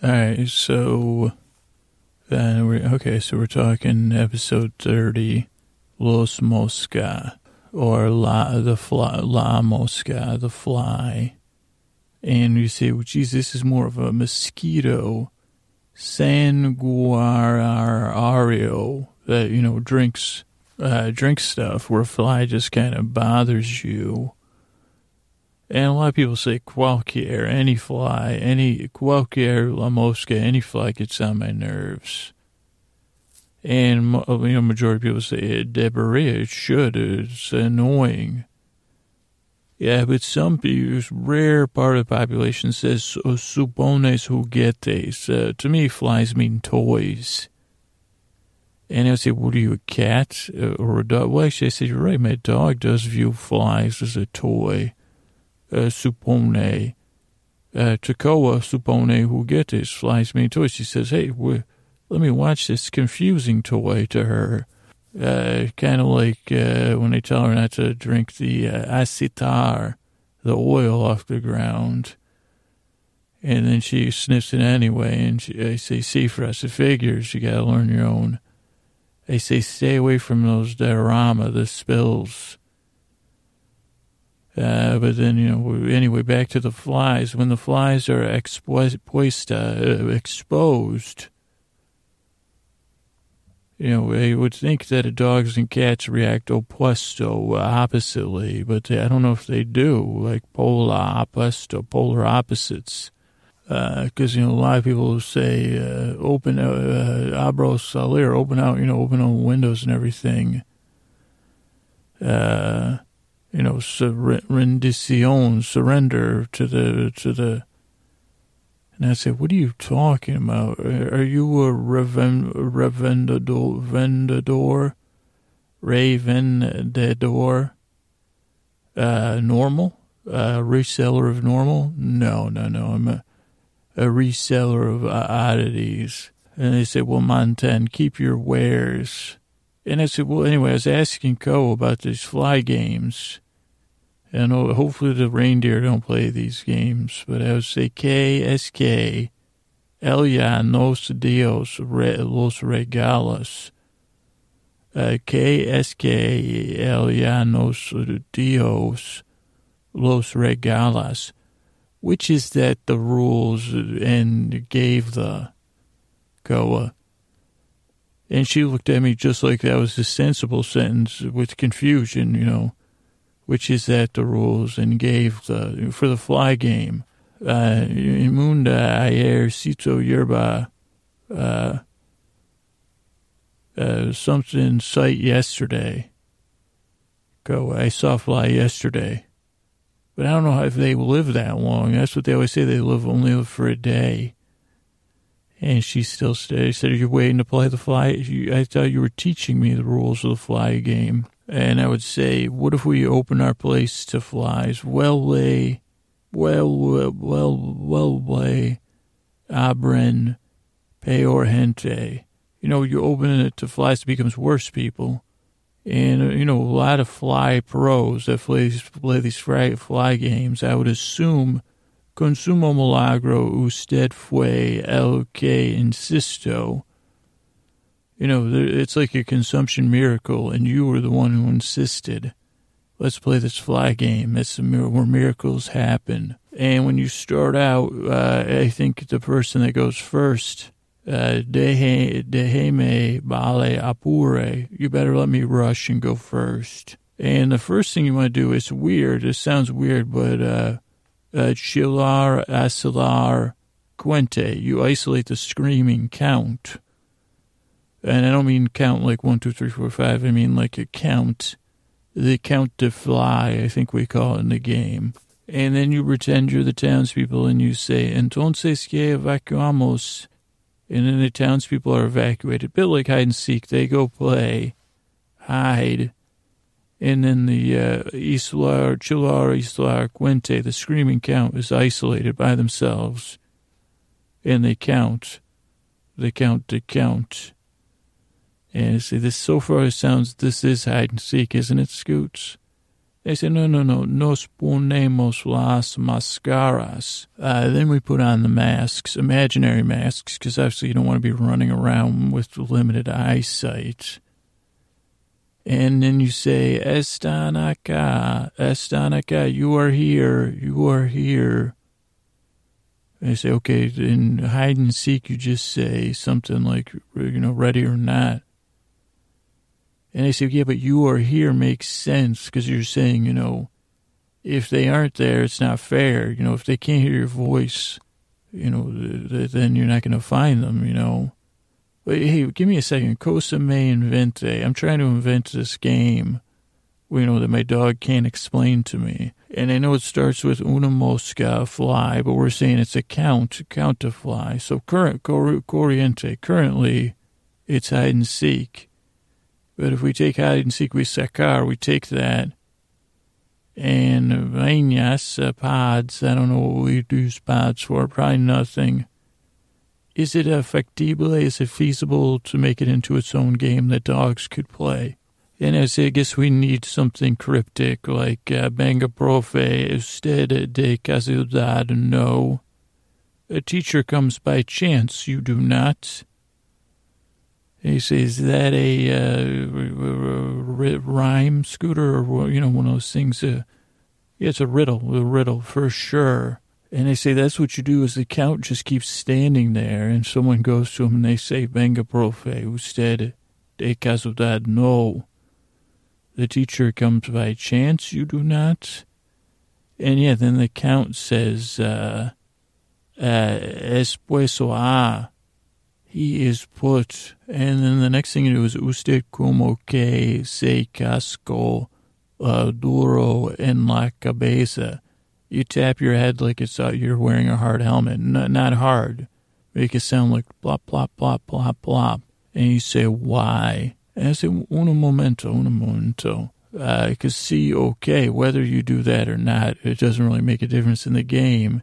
All right, so uh, we're, okay, so we're talking episode thirty, Los Mosca, or La the Fly, La Mosca, the Fly, and you say, well, geez, this is more of a mosquito, sanguarario that you know drinks uh, drinks stuff, where a fly just kind of bothers you. And a lot of people say qualquier, any fly, any qualquier la mosca, any fly gets on my nerves. And you know, majority of people say it debería, it should, it's annoying. Yeah, but some people, rare part of the population says supones juguetes. Uh, to me, flies mean toys. And I say, what are you, a cat uh, or a dog? Well, actually, I said, you're right, my dog does view flies as a toy uh, suppone, uh, Takoa suppone juguetes, flies me toy. She says, hey, let me watch this confusing toy to her. Uh, kind of like uh, when they tell her not to drink the uh, the oil off the ground. And then she sniffs it anyway, and she, I say, see for us, it figures, you gotta learn your own. I say, stay away from those diorama, the spills. Uh, but then, you know, anyway, back to the flies. When the flies are exposed, uh, exposed, you know, I would think that dogs and cats react opposto, oppositely, but I don't know if they do, like polar opposto, polar opposites. Because, uh, you know, a lot of people say, uh, open, uh, abro salir, open out, you know, open all windows and everything. Uh, you know, sur- rendition, surrender to the, to the, and I said, what are you talking about? Are you a reven, revendador, vendador, ravendador, uh, normal, uh, reseller of normal? No, no, no. I'm a, a reseller of oddities. And they said, well, Montan, keep your wares. And I said, well, anyway, I was asking Co about these fly games. And hopefully the reindeer don't play these games. But I would say KSK, Elia nos Dios los regalos. Uh, KSK, Elia nos Dios los Regalos, Which is that the rules and gave the Goa. And she looked at me just like that was a sensible sentence with confusion, you know, which is that the rules and gave the, for the fly game. Uh, Munda ayer sito yerba, uh, uh, something sight yesterday. Go, I saw fly yesterday. But I don't know if they live that long. That's what they always say. They live only for a day. And she still said, you're waiting to play the fly. I thought you were teaching me the rules of the fly game. And I would say, what if we open our place to flies? Well, lay, well, well, well, well, lay, abren, peor gente. You know, you open it to flies, it becomes worse people. And, uh, you know, a lot of fly pros that play, play these fly, fly games, I would assume consumo milagro usted fue el que insisto. You know, it's like a consumption miracle, and you were the one who insisted. Let's play this fly game. That's where miracles happen. And when you start out, uh, I think the person that goes first uh, deje, dejeme vale apure. You better let me rush and go first. And the first thing you want to do is weird. It sounds weird, but uh, uh, chilar asilar quente. You isolate the screaming count. And I don't mean count like one, two, three, four, five. I mean like a count. The count to fly, I think we call it in the game. And then you pretend you're the townspeople and you say, entonces que evacuamos and then the townspeople are evacuated. A bit like hide and seek. They go play, hide. And then the uh, Islar, Chilar, Islar, Quente, the screaming count is isolated by themselves. And they count. They count to count. And see, this so far it sounds, this is hide and seek, isn't it, Scoots? They say, no, no, no, nos ponemos las mascaras. Uh, then we put on the masks, imaginary masks, because obviously you don't want to be running around with limited eyesight. And then you say, Están acá, están acá, you are here, you are here. They say, okay, in hide and seek, you just say something like, you know, ready or not. And they say, yeah, but you are here makes sense because you're saying, you know, if they aren't there, it's not fair. You know, if they can't hear your voice, you know, then you're not going to find them, you know. But hey, give me a second. Cosa me invente. I'm trying to invent this game, you know, that my dog can't explain to me. And I know it starts with una mosca, fly, but we're saying it's a count, count to fly. So current, corriente, currently it's hide and seek. But if we take hide and seek, we sacar, we take that. And vainas, uh, pods, I don't know what we use pods for, probably nothing. Is it effectible? Is it feasible to make it into its own game that dogs could play? And I say, I guess we need something cryptic like uh, Banga Profe, usted de casualidad, no. A teacher comes by chance, you do not. He says, is that a uh, rhyme scooter or, you know, one of those things? Uh, yeah, it's a riddle, a riddle for sure. And they say that's what you do is the count just keeps standing there and someone goes to him and they say, Venga profe, usted de casualidad, no. The teacher comes by chance, you do not. And yeah, then the count says, uh, uh, espueso a, he is put. And then the next thing do is usted como que se casco uh, duro en la cabeza. You tap your head like it's uh, you're wearing a hard helmet. N- not hard. Make it sound like plop, plop, plop, plop, plop. And you say, why? And I say, uno momento, uno momento. Uh, cause see, okay, whether you do that or not, it doesn't really make a difference in the game.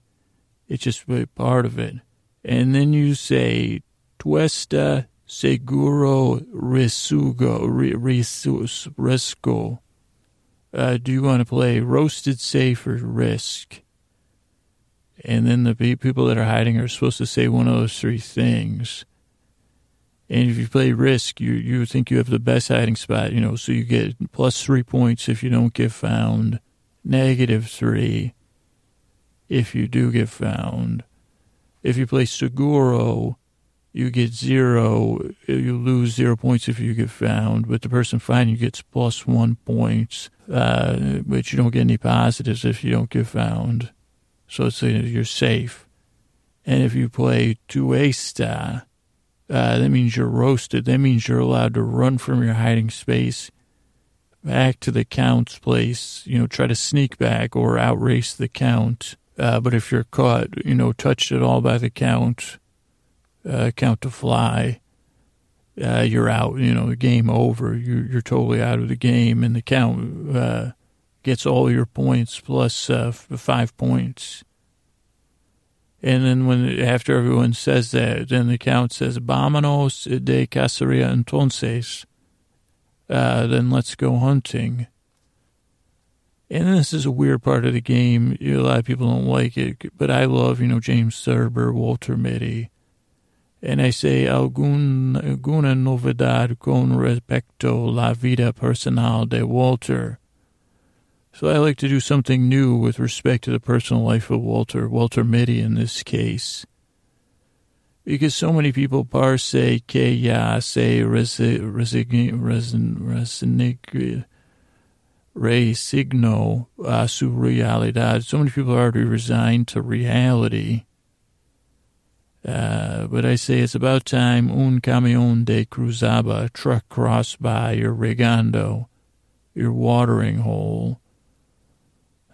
It's just part of it. And then you say, tuesta seguro risugo, risus, risco. Uh, do you want to play roasted safe or risk? And then the people that are hiding are supposed to say one of those three things. And if you play risk, you you think you have the best hiding spot, you know, so you get plus three points if you don't get found, negative three if you do get found. If you play seguro, you get zero, you lose zero points if you get found, but the person finding you gets plus one points, uh, but you don't get any positives if you don't get found. So it's, uh, you're safe. And if you play tuesta, uh, that means you're roasted. That means you're allowed to run from your hiding space back to the count's place, you know, try to sneak back or outrace the count. Uh, but if you're caught, you know, touched at all by the count, uh, count to fly, uh, you're out, you know, game over. You're, you're totally out of the game, and the count uh, gets all your points plus uh, five points. And then when after everyone says that, then the count says, "Vámonos de cacería entonces." Uh, then let's go hunting. And this is a weird part of the game. A lot of people don't like it, but I love, you know, James Thurber, Walter Mitty. And I say, alguna novedad con respecto la vida personal de Walter. So I like to do something new with respect to the personal life of Walter, Walter Mitty in this case. Because so many people parse que ya se resigno a su realidad. So many people are already resigned to reality. Uh, but I say it's about time un camión de cruzaba, truck crossed by your regando, your watering hole.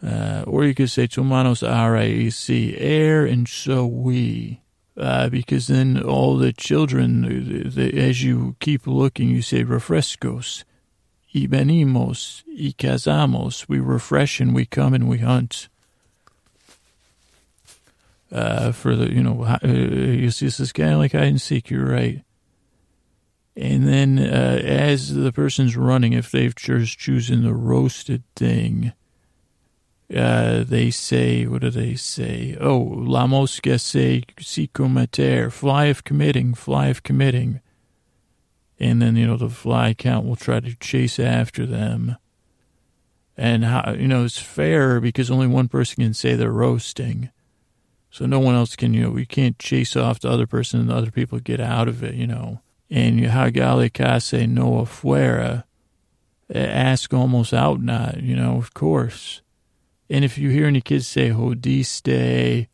Uh, or you could say Tomanos R-I-E-C, air and so we. Uh, because then all the children, the, the, as you keep looking, you say refrescos, y venimos, y cazamos. We refresh and we come and we hunt. Uh, for the, you know, uh, you see, this is kind of like hide and seek, you're right. And then uh, as the person's running, if they've just chosen the roasted thing, uh, they say, what do they say? Oh, la mosca se si commeter, fly of committing, fly of committing. And then, you know, the fly count will try to chase after them. And, how, you know, it's fair because only one person can say they're roasting. So no one else can, you know, we can't chase off the other person and the other people get out of it, you know. And you hagale case no afuera, ask almost out not, you know, of course. And if you hear any kids say hodiste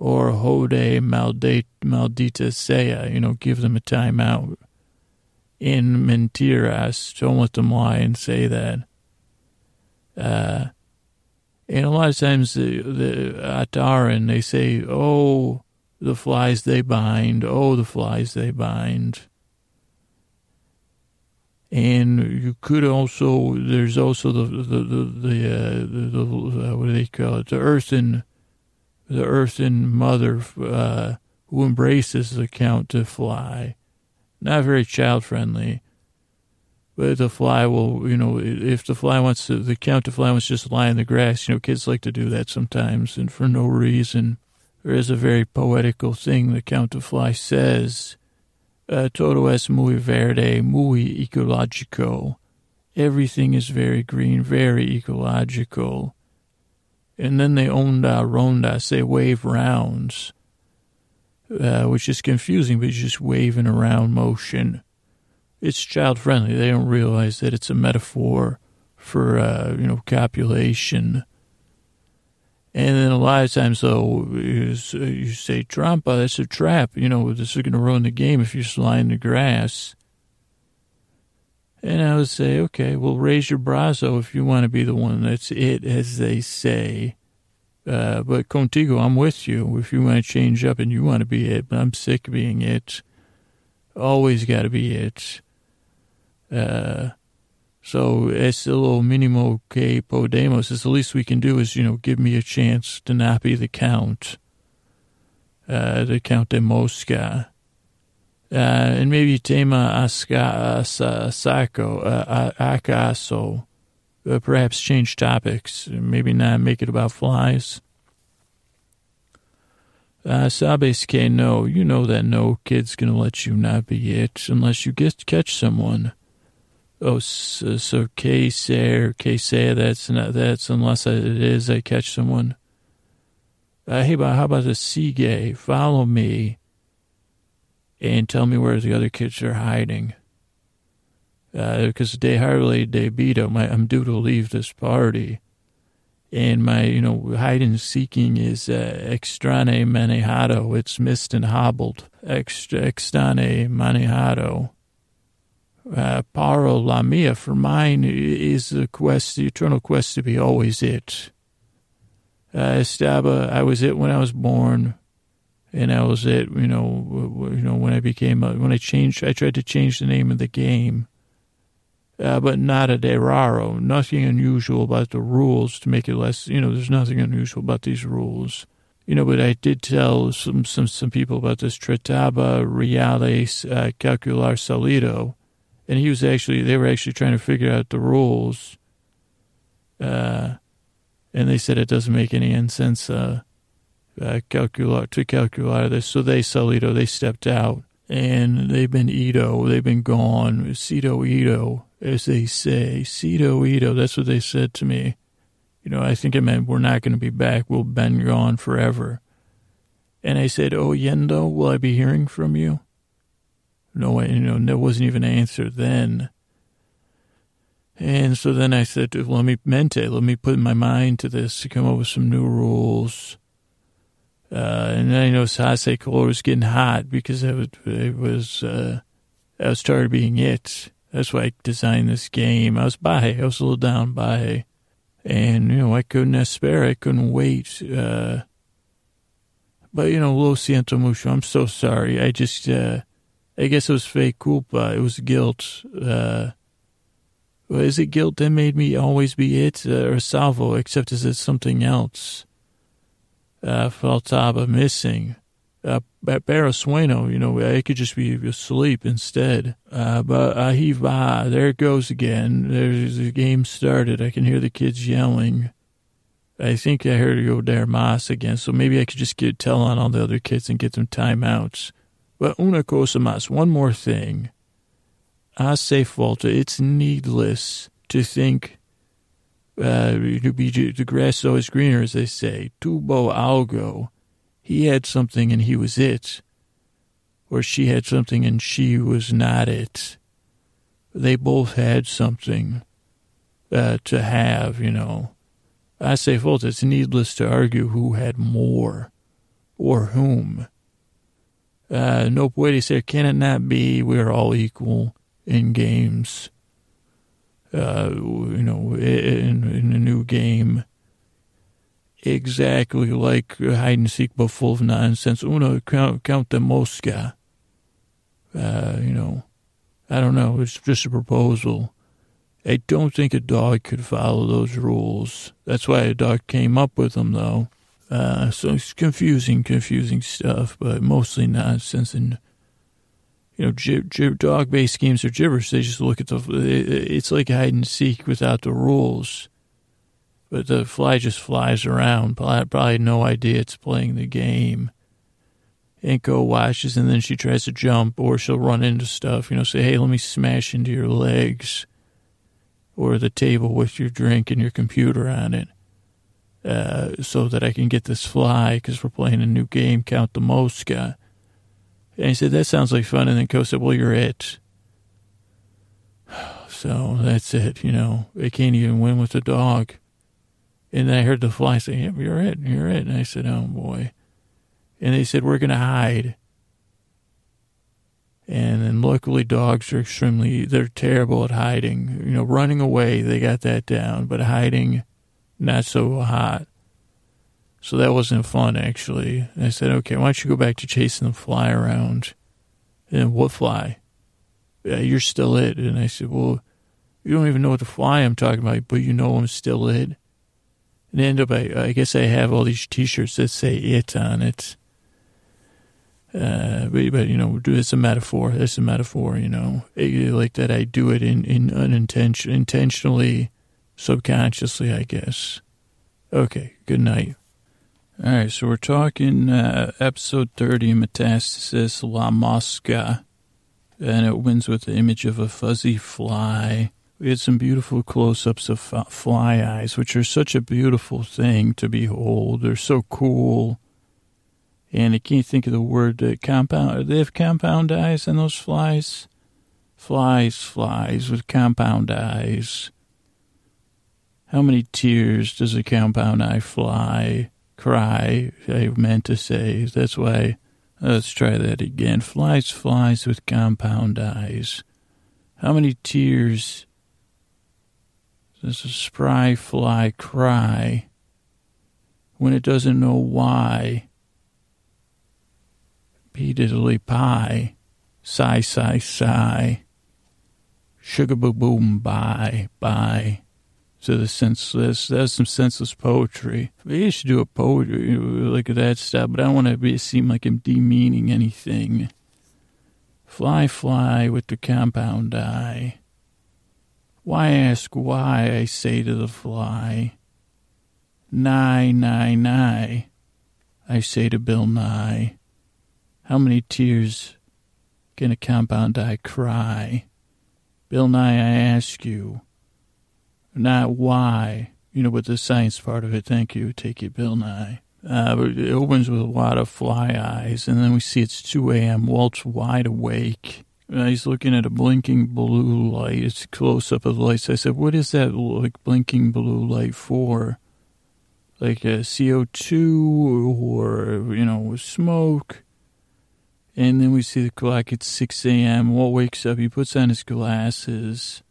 or hode maldita, maldita sea, you know, give them a timeout. In mentiras, don't let them lie and say that. Uh, and a lot of times the, the they say, oh, the flies they bind, oh, the flies they bind. And you could also, there's also the, the, the, the, uh, the, the uh, what do they call it? The earthen, the earthen mother, uh, who embraces the count to fly. Not very child friendly. The fly will, you know, if the fly wants to, the count to fly wants to just lie in the grass, you know, kids like to do that sometimes and for no reason. There is a very poetical thing the count to fly says uh, todo es muy verde, muy ecológico. Everything is very green, very ecological. And then they onda ronda, say wave rounds, uh, which is confusing, but it's just waving around motion. It's child friendly. They don't realize that it's a metaphor for, uh, you know, copulation. And then a lot of times, though, you, you say, trampa, that's a trap. You know, this is going to ruin the game if you slide in the grass. And I would say, okay, well, raise your brazo if you want to be the one that's it, as they say. Uh, but contigo, I'm with you. If you want to change up and you want to be it, but I'm sick of being it. Always got to be it. Uh, so es lo mínimo que podemos. It's the least we can do is, you know, give me a chance to not be the count, uh, the count de Mosca. Uh, and maybe tema asca, saco, uh, acaso. Uh, perhaps change topics. Maybe not make it about flies. Uh, sabes que no. You know that no kid's gonna let you not be it unless you get catch someone. Oh, so, so que ser, that's not, that's unless it is I catch someone. Uh, hey, but how about the Sige? Follow me and tell me where the other kids are hiding. Because uh, de Harley de Bito, my, I'm due to leave this party. And my, you know, hide and seeking is uh, extrane manejado. It's missed and hobbled. Extra, extrane manejado uh, paro mia, for mine is the quest, the eternal quest to be always it. Uh, Estaba, I was it when I was born, and I was it, you know, you know, when I became, a, when I changed, I tried to change the name of the game, uh, but not a de raro, nothing unusual about the rules to make it less, you know, there's nothing unusual about these rules. You know, but I did tell some, some, some people about this Trataba Reales uh, Calcular Salido, and he was actually they were actually trying to figure out the rules uh, and they said it doesn't make any sense uh, uh, to calculate this so they Salito they stepped out and they've been Ito they've been gone. Cito Ito as they say. Cito Ito that's what they said to me. You know I think it meant we're not going to be back. We'll been gone forever. And I said oh Yendo will I be hearing from you no, you know, there wasn't even an answer then. And so then I said, let me mente, let me put my mind to this to come up with some new rules. Uh, and then I noticed Hase Color was getting hot because it was, it was uh, I was tired of being it. That's why I designed this game. I was by, I was a little down by. And, you know, I couldn't spare, I couldn't wait. Uh, but, you know, Lo Siento Mucho, I'm so sorry. I just, uh, I guess it was fake culpa. It was guilt. Uh, is it guilt that made me always be it uh, or salvo, except is it something else? Uh, faltaba missing. uh, Barasueno, you know, I could just be asleep instead. Uh, but Ahiva, there it goes again. There's the game started. I can hear the kids yelling. I think I heard go Dermas again, so maybe I could just get tell on all the other kids and get them timeouts. But una cosa más, one more thing. I say, Falta, it's needless to think uh, to be the grass is always greener, as they say. Tubo algo he had something and he was it, or she had something and she was not it. They both had something uh, to have, you know. I say, Volt, it's needless to argue who had more or whom. Uh, no puede ser, can it not be? We're all equal in games. Uh, you know, in, in a new game exactly like hide and seek, but full of nonsense. Uno count, count the mosca. Uh, you know, I don't know. It's just a proposal. I don't think a dog could follow those rules. That's why a dog came up with them, though. Uh, so it's confusing, confusing stuff, but mostly nonsense. And, you know, jib, jib, dog based games are gibberish. They just look at the, it's like hide and seek without the rules. But the fly just flies around. Probably no idea it's playing the game. Inko watches and then she tries to jump or she'll run into stuff, you know, say, hey, let me smash into your legs or the table with your drink and your computer on it uh, so that I can get this fly because we're playing a new game, Count the Mosca. And he said, that sounds like fun. And then Ko said, well, you're it. So that's it, you know. They can't even win with a dog. And then I heard the fly say, you're it, you're it. And I said, oh boy. And they said, we're going to hide. And then luckily dogs are extremely, they're terrible at hiding. You know, running away, they got that down, but hiding, not so hot. So that wasn't fun, actually. And I said, okay, why don't you go back to chasing the fly around? And what fly? Yeah, you're still it. And I said, well, you don't even know what the fly I'm talking about, but you know I'm still it. And end up, I, I guess I have all these T-shirts that say "it" on it. Uh, but, but, you know, it's a metaphor. It's a metaphor. You know, like that. I do it in in unintention, intentionally, subconsciously. I guess. Okay. Good night. All right. So we're talking uh, episode thirty, metastasis La Mosca, and it opens with the image of a fuzzy fly we had some beautiful close ups of fly eyes, which are such a beautiful thing to behold. They're so cool. And I can't think of the word uh, compound. They have compound eyes in those flies. Flies, flies with compound eyes. How many tears does a compound eye fly cry? I meant to say. That's why. Let's try that again. Flies, flies with compound eyes. How many tears does a spry fly cry when it doesn't know why? P pie, sigh, sigh, sigh. Sugar boom boom, bye, bye. To the senseless, that's some senseless poetry. Maybe should do a poetry like that stuff, but I don't want to be, seem like I'm demeaning anything. Fly, fly with the compound eye. Why ask why, I say to the fly. Nye, nye, nye, I say to Bill Nye. How many tears can a compound eye cry? Bill Nye, I ask you. Not why, you know, but the science part of it. Thank you. Take it, Bill Nye. Uh, it opens with a lot of fly eyes, and then we see it's 2 a.m. Walt's wide awake. Uh, he's looking at a blinking blue light. It's close up of the lights. I said, "What is that like blinking blue light for? Like a CO two or you know smoke?" And then we see the clock. It's six a.m. Walt wakes up. He puts on his glasses,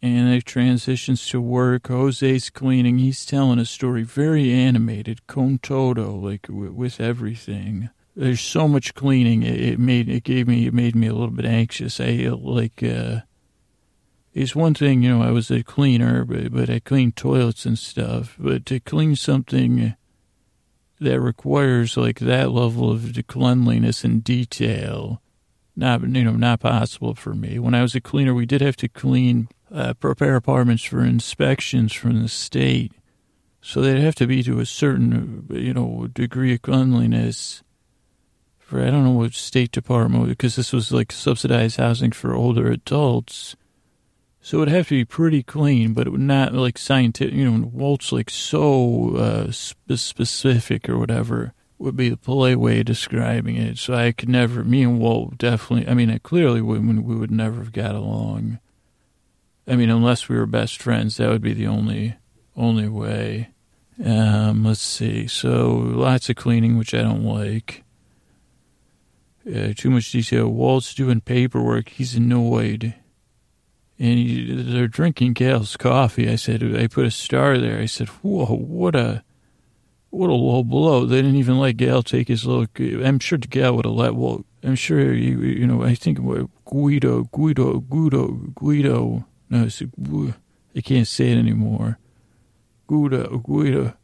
and it transitions to work. Jose's cleaning. He's telling a story, very animated, con todo, like with everything there's so much cleaning. It, it, made it gave me it made me a little bit anxious. I like uh, it's one thing, you know, I was a cleaner, but, but I cleaned toilets and stuff. But to clean something that requires like that level of cleanliness and detail. Not, you know, not possible for me. When I was a cleaner, we did have to clean, uh, prepare apartments for inspections from the state. So they'd have to be to a certain, you know, degree of cleanliness for, I don't know what State Department, because this was like subsidized housing for older adults. So it would have to be pretty clean, but it would not like scientific, you know, Walt's like so uh, specific or whatever would be the polite way of describing it. So I could never, me and Walt definitely, I mean, clearly we, we would never have got along. I mean, unless we were best friends, that would be the only, only way. Um, let's see. So lots of cleaning, which I don't like. Uh, too much detail. Walt's doing paperwork. He's annoyed and he, they're drinking Gail's coffee. I said, I put a star there. I said, whoa, what a, what a low blow. They didn't even let Gail take his little, I'm sure Gail would have let, well, I'm sure, you, you know, I think Guido, Guido, Guido, Guido, no, it's, I can't say it anymore. Guido, Guido.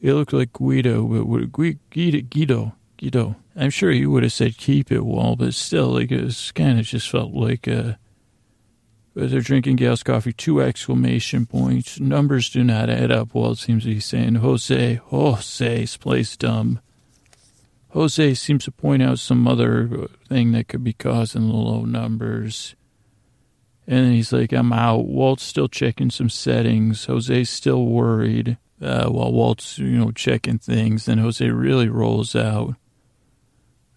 It looked like Guido, but would Guido, Guido, Guido. I'm sure he would have said keep it, Wall, but still, like, it was kind of just felt like, uh, they're drinking Gail's coffee, two exclamation points. Numbers do not add up. Well, it seems to be saying Jose, Jose plays dumb. Jose seems to point out some other thing that could be causing the low numbers. And he's like, I'm out. Walt's still checking some settings. Jose's still worried uh, while Walt's, you know, checking things. Then Jose really rolls out.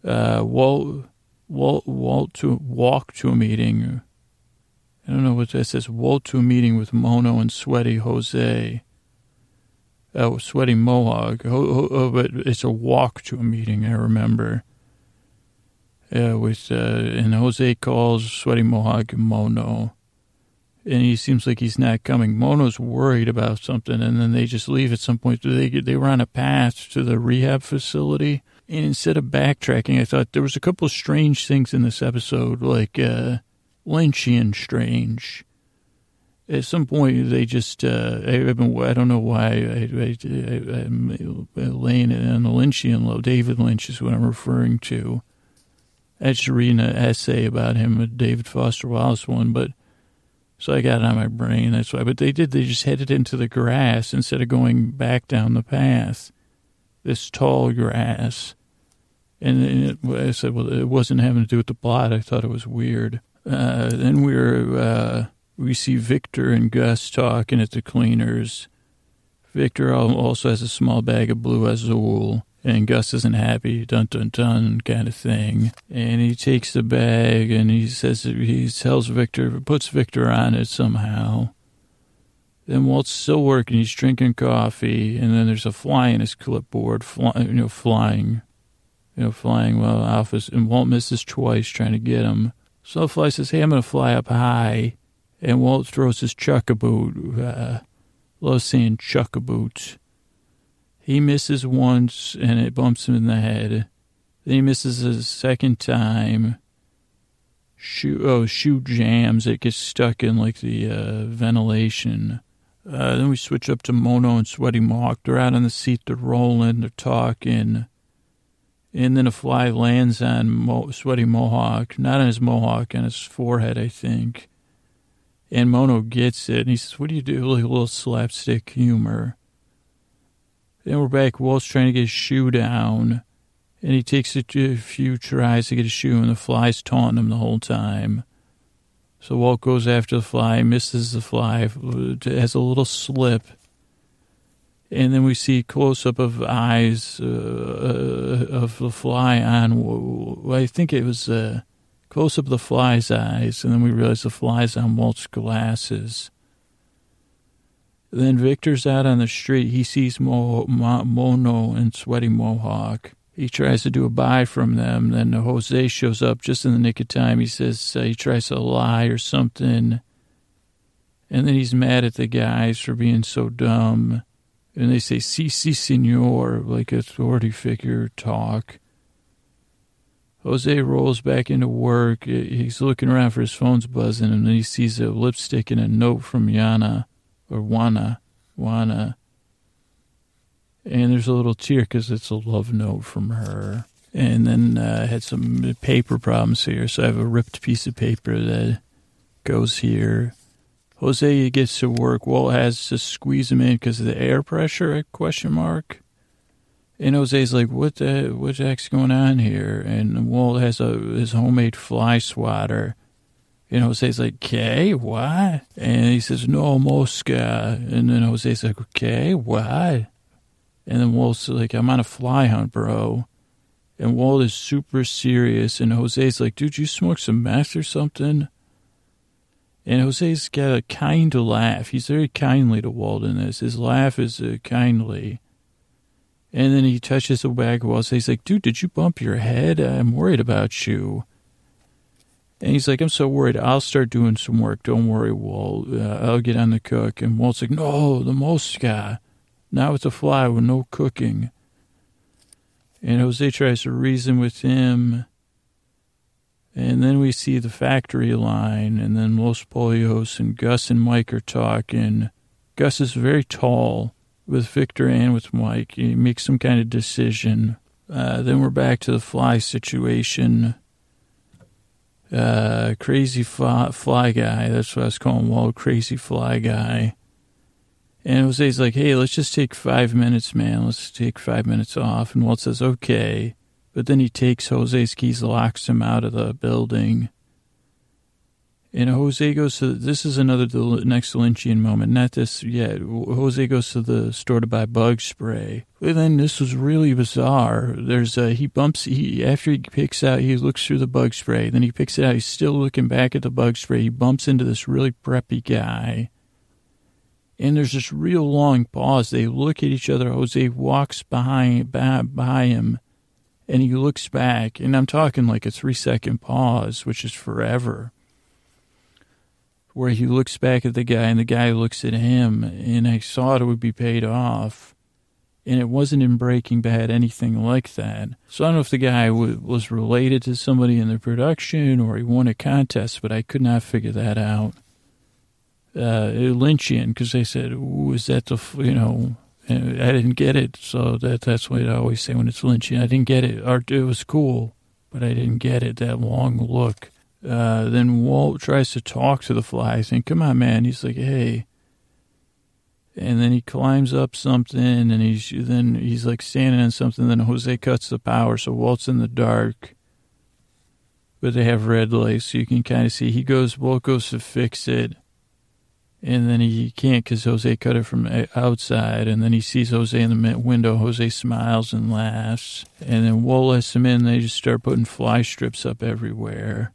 Uh, Walt, Walt, Walt to walk to a meeting I don't know what that says. Walt to a meeting with Mono and Sweaty Jose. Oh, Sweaty Mohawk. Oh, oh, but it's a walk to a meeting, I remember. Yeah, with, uh, and Jose calls Sweaty Mohawk Mono. And he seems like he's not coming. Mono's worried about something, and then they just leave at some point. They, they were on a path to the rehab facility. And instead of backtracking, I thought there was a couple of strange things in this episode, like, uh, Lynchian strange. At some point, they just, uh, I, I don't know why I, I, am laying it on the Lynchian low. David Lynch is what I'm referring to. I just read an essay about him, a David Foster Wallace one, but so I got it on my brain. That's why. But they did, they just headed into the grass instead of going back down the path. This tall grass. And it, I said, well, it wasn't having to do with the plot. I thought it was weird. Uh, then we're uh, we see Victor and Gus talking at the cleaners. Victor also has a small bag of blue azul, and Gus isn't happy, dun dun dun kind of thing. And he takes the bag and he says he tells Victor, puts Victor on it somehow. Then Walt's still working. He's drinking coffee, and then there's a fly in his clipboard, fly, you know, flying, you know, flying well office. And Walt misses twice trying to get him. Soulfly says, hey, I'm to fly up high. And Walt throws his chuckaboot. Uh, love saying chuckaboot. He misses once and it bumps him in the head. Then he misses a second time. Shoe, oh, shoe jams. It gets stuck in like the uh, ventilation. Uh, then we switch up to Mono and Sweaty Mohawk. They're out on the seat. They're rolling. They're talking and then a fly lands on Mo- Sweaty Mohawk, not on his mohawk, on his forehead, I think. And Mono gets it, and he says, "What do you do?" Like a little slapstick humor. Then we're back. Walt's trying to get his shoe down, and he takes a few tries to get his shoe, and the fly's taunting him the whole time. So Walt goes after the fly, misses the fly, has a little slip, and then we see close up of eyes uh, uh, of the fly on. I think it was uh, close up of the fly's eyes, and then we realize the fly's on Walt's glasses. Then Victor's out on the street. He sees Mo, Mo, Mono and Sweaty Mohawk. He tries to do a buy from them. Then Jose shows up just in the nick of time. He says uh, he tries to lie or something. And then he's mad at the guys for being so dumb and they say "si si senor" like authority figure talk. Jose rolls back into work. He's looking around for his phone's buzzing, and then he sees a lipstick and a note from Yana or Juana, Juana. And there's a little tear because it's a love note from her. And then uh, I had some paper problems here, so I have a ripped piece of paper that goes here. Jose gets to work. Walt has to squeeze him in because of the air pressure? Question mark. And Jose's like, "What the what the heck's going on here?" And Walt has a his homemade fly swatter. And Jose's like, "Okay, what?" And he says, "No mosca." And then Jose's like, "Okay, why? And then Walt's like, "I'm on a fly hunt, bro." And Walt is super serious. And Jose's like, "Dude, you smoke some meth or something?" And Jose's got a kind laugh. He's very kindly to Walt in this. His laugh is uh, kindly. And then he touches the bag of Walt. He's like, dude, did you bump your head? I'm worried about you. And he's like, I'm so worried. I'll start doing some work. Don't worry, Walt. Uh, I'll get on the cook. And Walt's like, no, the Mosca. Now it's a fly with no cooking. And Jose tries to reason with him. And then we see the factory line, and then Los Pollos and Gus and Mike are talking. Gus is very tall with Victor and with Mike. He makes some kind of decision. Uh, then we're back to the fly situation. Uh, crazy fly, fly guy. That's what I was calling Walt. Crazy fly guy. And Jose's like, hey, let's just take five minutes, man. Let's take five minutes off. And Walt says, okay. But then he takes Jose's keys, locks him out of the building. And Jose goes to, this is another, the next Lynchian moment, not this yet. Jose goes to the store to buy bug spray. And then this was really bizarre. There's a, he bumps, he, after he picks out, he looks through the bug spray, then he picks it out, he's still looking back at the bug spray. He bumps into this really preppy guy. And there's this real long pause. They look at each other. Jose walks behind, by, by him and he looks back, and I'm talking like a three second pause, which is forever, where he looks back at the guy and the guy looks at him, and I thought it would be paid off. And it wasn't in Breaking Bad anything like that. So I don't know if the guy w- was related to somebody in the production or he won a contest, but I could not figure that out. Uh, Lynchian, because they said, was that the, you know, I didn't get it, so that that's what I always say when it's Lynchian. I didn't get it. Art, it was cool, but I didn't get it. That long look. Uh, then Walt tries to talk to the fly. Think, "Come on, man." He's like, "Hey," and then he climbs up something, and he's then he's like standing on something. Then Jose cuts the power, so Walt's in the dark. But they have red lights, so you can kind of see. He goes, Walt goes to fix it and then he can't because Jose cut it from outside. And then he sees Jose in the window. Jose smiles and laughs. And then Walt lets him in. They just start putting fly strips up everywhere.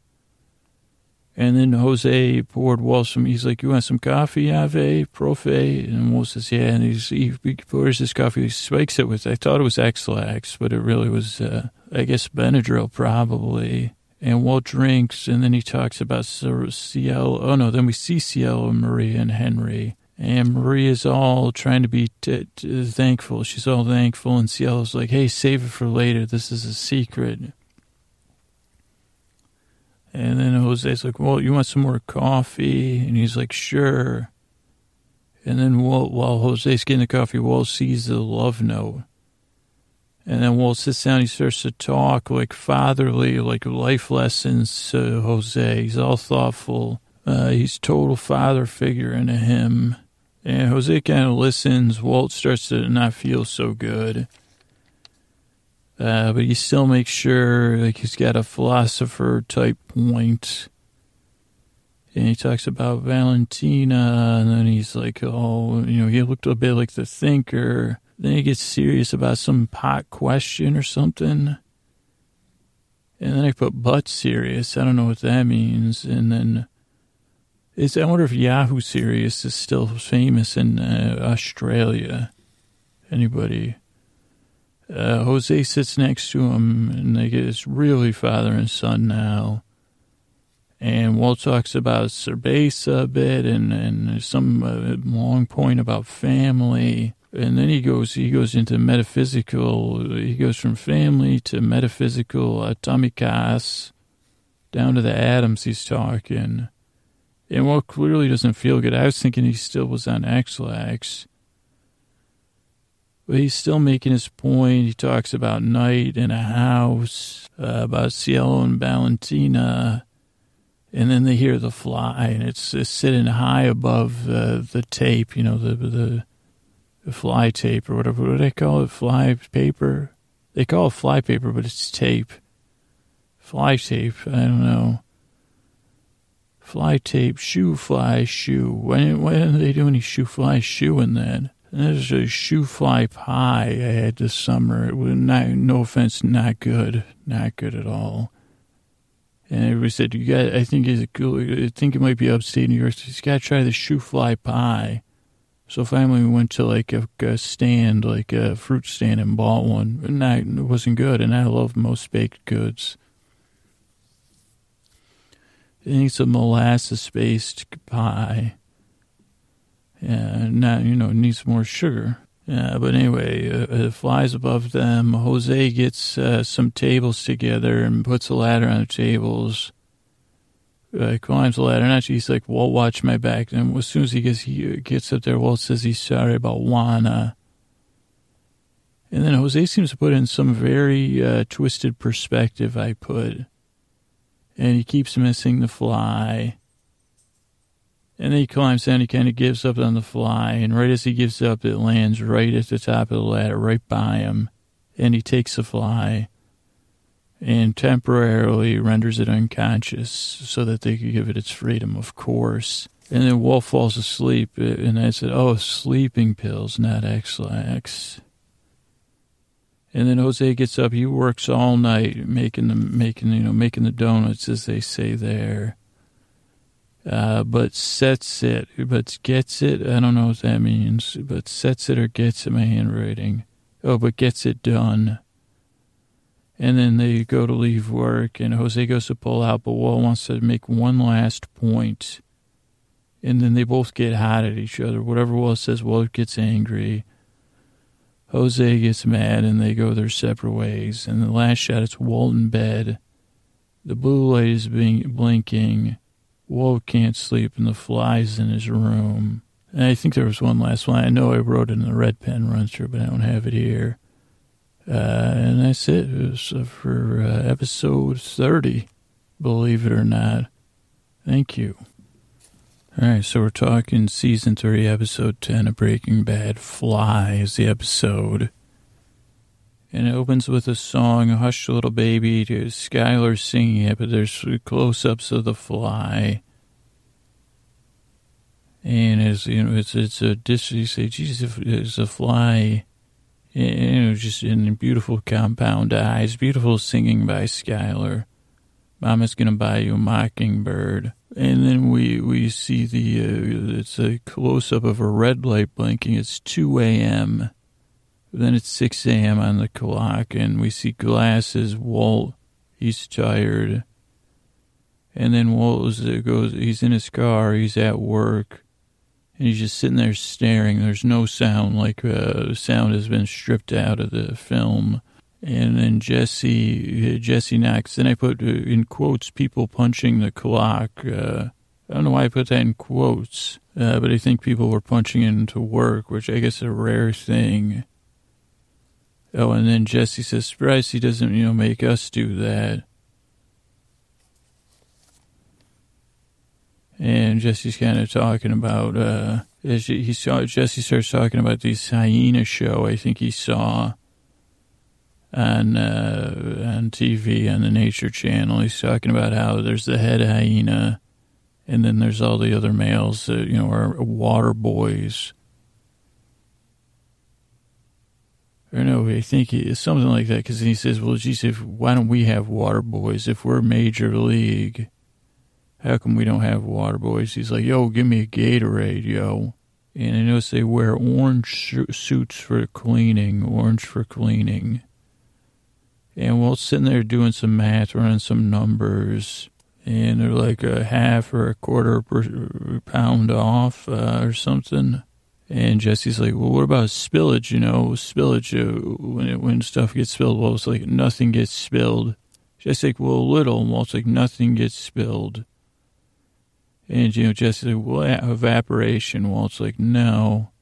And then Jose poured Walt some. He's like, "You want some coffee, Ave, Profe?" And Walt says, "Yeah." And he's, he, pours his coffee. He spikes it with. I thought it was Ex-Lax, but it really was, uh, I guess, Benadryl, probably and Walt drinks, and then he talks about Cielo. Oh no, then we see Cielo, and Maria, and Henry. And Maria's all trying to be t- t- thankful. She's all thankful, and Cielo's like, "Hey, save it for later. This is a secret." And then Jose's like, "Well, you want some more coffee?" And he's like, "Sure." And then Walt, while Jose's getting the coffee, Walt sees the love note and then Walt sits down, he starts to talk like fatherly, like life lessons to Jose. He's all thoughtful. Uh, he's total father figure into him. And Jose kind of listens. Walt starts to not feel so good. Uh, but he still makes sure like he's got a philosopher type point. And he talks about Valentina, and then he's like, oh, you know, he looked a bit like the thinker. Then he gets serious about some pot question or something. And then I put butt serious. I don't know what that means. And then is I wonder if Yahoo Serious is still famous in uh, Australia. Anybody? Uh, Jose sits next to him, and they get it's really father and son now. And Walt talks about Cerveza a bit, and and some uh, long point about family. And then he goes he goes into metaphysical he goes from family to metaphysical atomicas, down to the atoms he's talking. And Walt clearly doesn't feel good. I was thinking he still was on Ex-Lax But he's still making his point. He talks about night in a house, uh, about Cielo and Valentina. And then they hear the fly, and it's, it's sitting high above uh, the tape, you know, the, the the fly tape or whatever. What do they call it? Fly paper? They call it fly paper, but it's tape. Fly tape. I don't know. Fly tape, shoe fly, shoe. Why, when did they do any shoe fly shoe in that? There's a shoe fly pie I had this summer. It was not, no offense, not good, not good at all. And everybody said, "You got." I think it's cool. I think it might be upstate New York. You got to try the shoe fly pie. So finally, we went to like a, a, stand, like a fruit stand, and bought one. And I, it wasn't good, and I love most baked goods. I think it's a molasses-based pie. Yeah, not you know needs more sugar. Yeah, but anyway, uh, flies above them. Jose gets uh, some tables together and puts a ladder on the tables uh, climbs the ladder. And actually, he's like, "Walt, watch my back." And as soon as he gets he gets up there, Walt says he's sorry about Juana. And then Jose seems to put in some very uh, twisted perspective. I put, and he keeps missing the fly. And then he climbs down. He kind of gives up on the fly, and right as he gives up, it lands right at the top of the ladder, right by him. And he takes the fly and temporarily renders it unconscious so that they could give it its freedom, of course. And then Wolf falls asleep, uh, and I said, "Oh, sleeping pills, not Ex-Lax." And then Jose gets up. He works all night making the making you know making the donuts, as they say there. Uh, but sets it, but gets it. I don't know what that means, but sets it or gets it. My handwriting. Oh, but gets it done. And then they go to leave work, and Jose goes to pull out, but Walt wants to make one last point. And then they both get hot at each other. Whatever Walt says, Walt gets angry. Jose gets mad, and they go their separate ways. And the last shot, it's Walt in bed. The blue light is being blinking. Walt can't sleep, and the flies in his room. And I think there was one last one. I know I wrote it in the red pen run but I don't have it here. Uh, and that's it. It was uh, for uh, episode 30, believe it or not. Thank you. All right, so we're talking season 3, episode 10 of Breaking Bad. Fly is the episode. And it opens with a song, Hush Little Baby, to Skyler singing it, but there's close ups of the fly. And it's, you know, it's, it's a, you say, Jesus, it's a fly you know, just in beautiful compound eyes, beautiful singing by Skyler. Mama's gonna buy you a mockingbird, and then we we see the uh, it's a close up of a red light blinking. It's two a.m. Then it's six a.m. on the clock, and we see glasses. Walt, he's tired, and then Walt goes. He's in his car. He's at work and he's just sitting there staring. There's no sound, like uh, sound has been stripped out of the film. And then Jesse, Jesse knocks. Then I put uh, in quotes people punching the clock. Uh, I don't know why I put that in quotes, uh, but I think people were punching into work, which I guess is a rare thing. Oh, and then Jesse says, "Surprise! He doesn't, you know, make us do that." and Jesse's kind of talking about uh, he saw Jesse starts talking about this hyena show. I think he saw on uh, on TV on the Nature Channel. He's talking about how there's the head hyena, and then there's all the other males that you know are water boys. Or no, I think it's something like that because he says, "Well, if why don't we have water boys if we're major league?" how come we don't have water boys? He's like, yo, give me a Gatorade, yo. And I notice they wear orange suits for cleaning, orange for cleaning. And we're sitting there doing some math, running some numbers, and they're like a half or a quarter per pound off uh, or something. And Jesse's like, well, what about spillage? You know, spillage, uh, when, it, when stuff gets spilled, well, it's like nothing gets spilled. Jesse's like, well, a little. Well, it's like nothing gets spilled. And, you know, Jesse's like, well, evaporation. Well, it's like, no.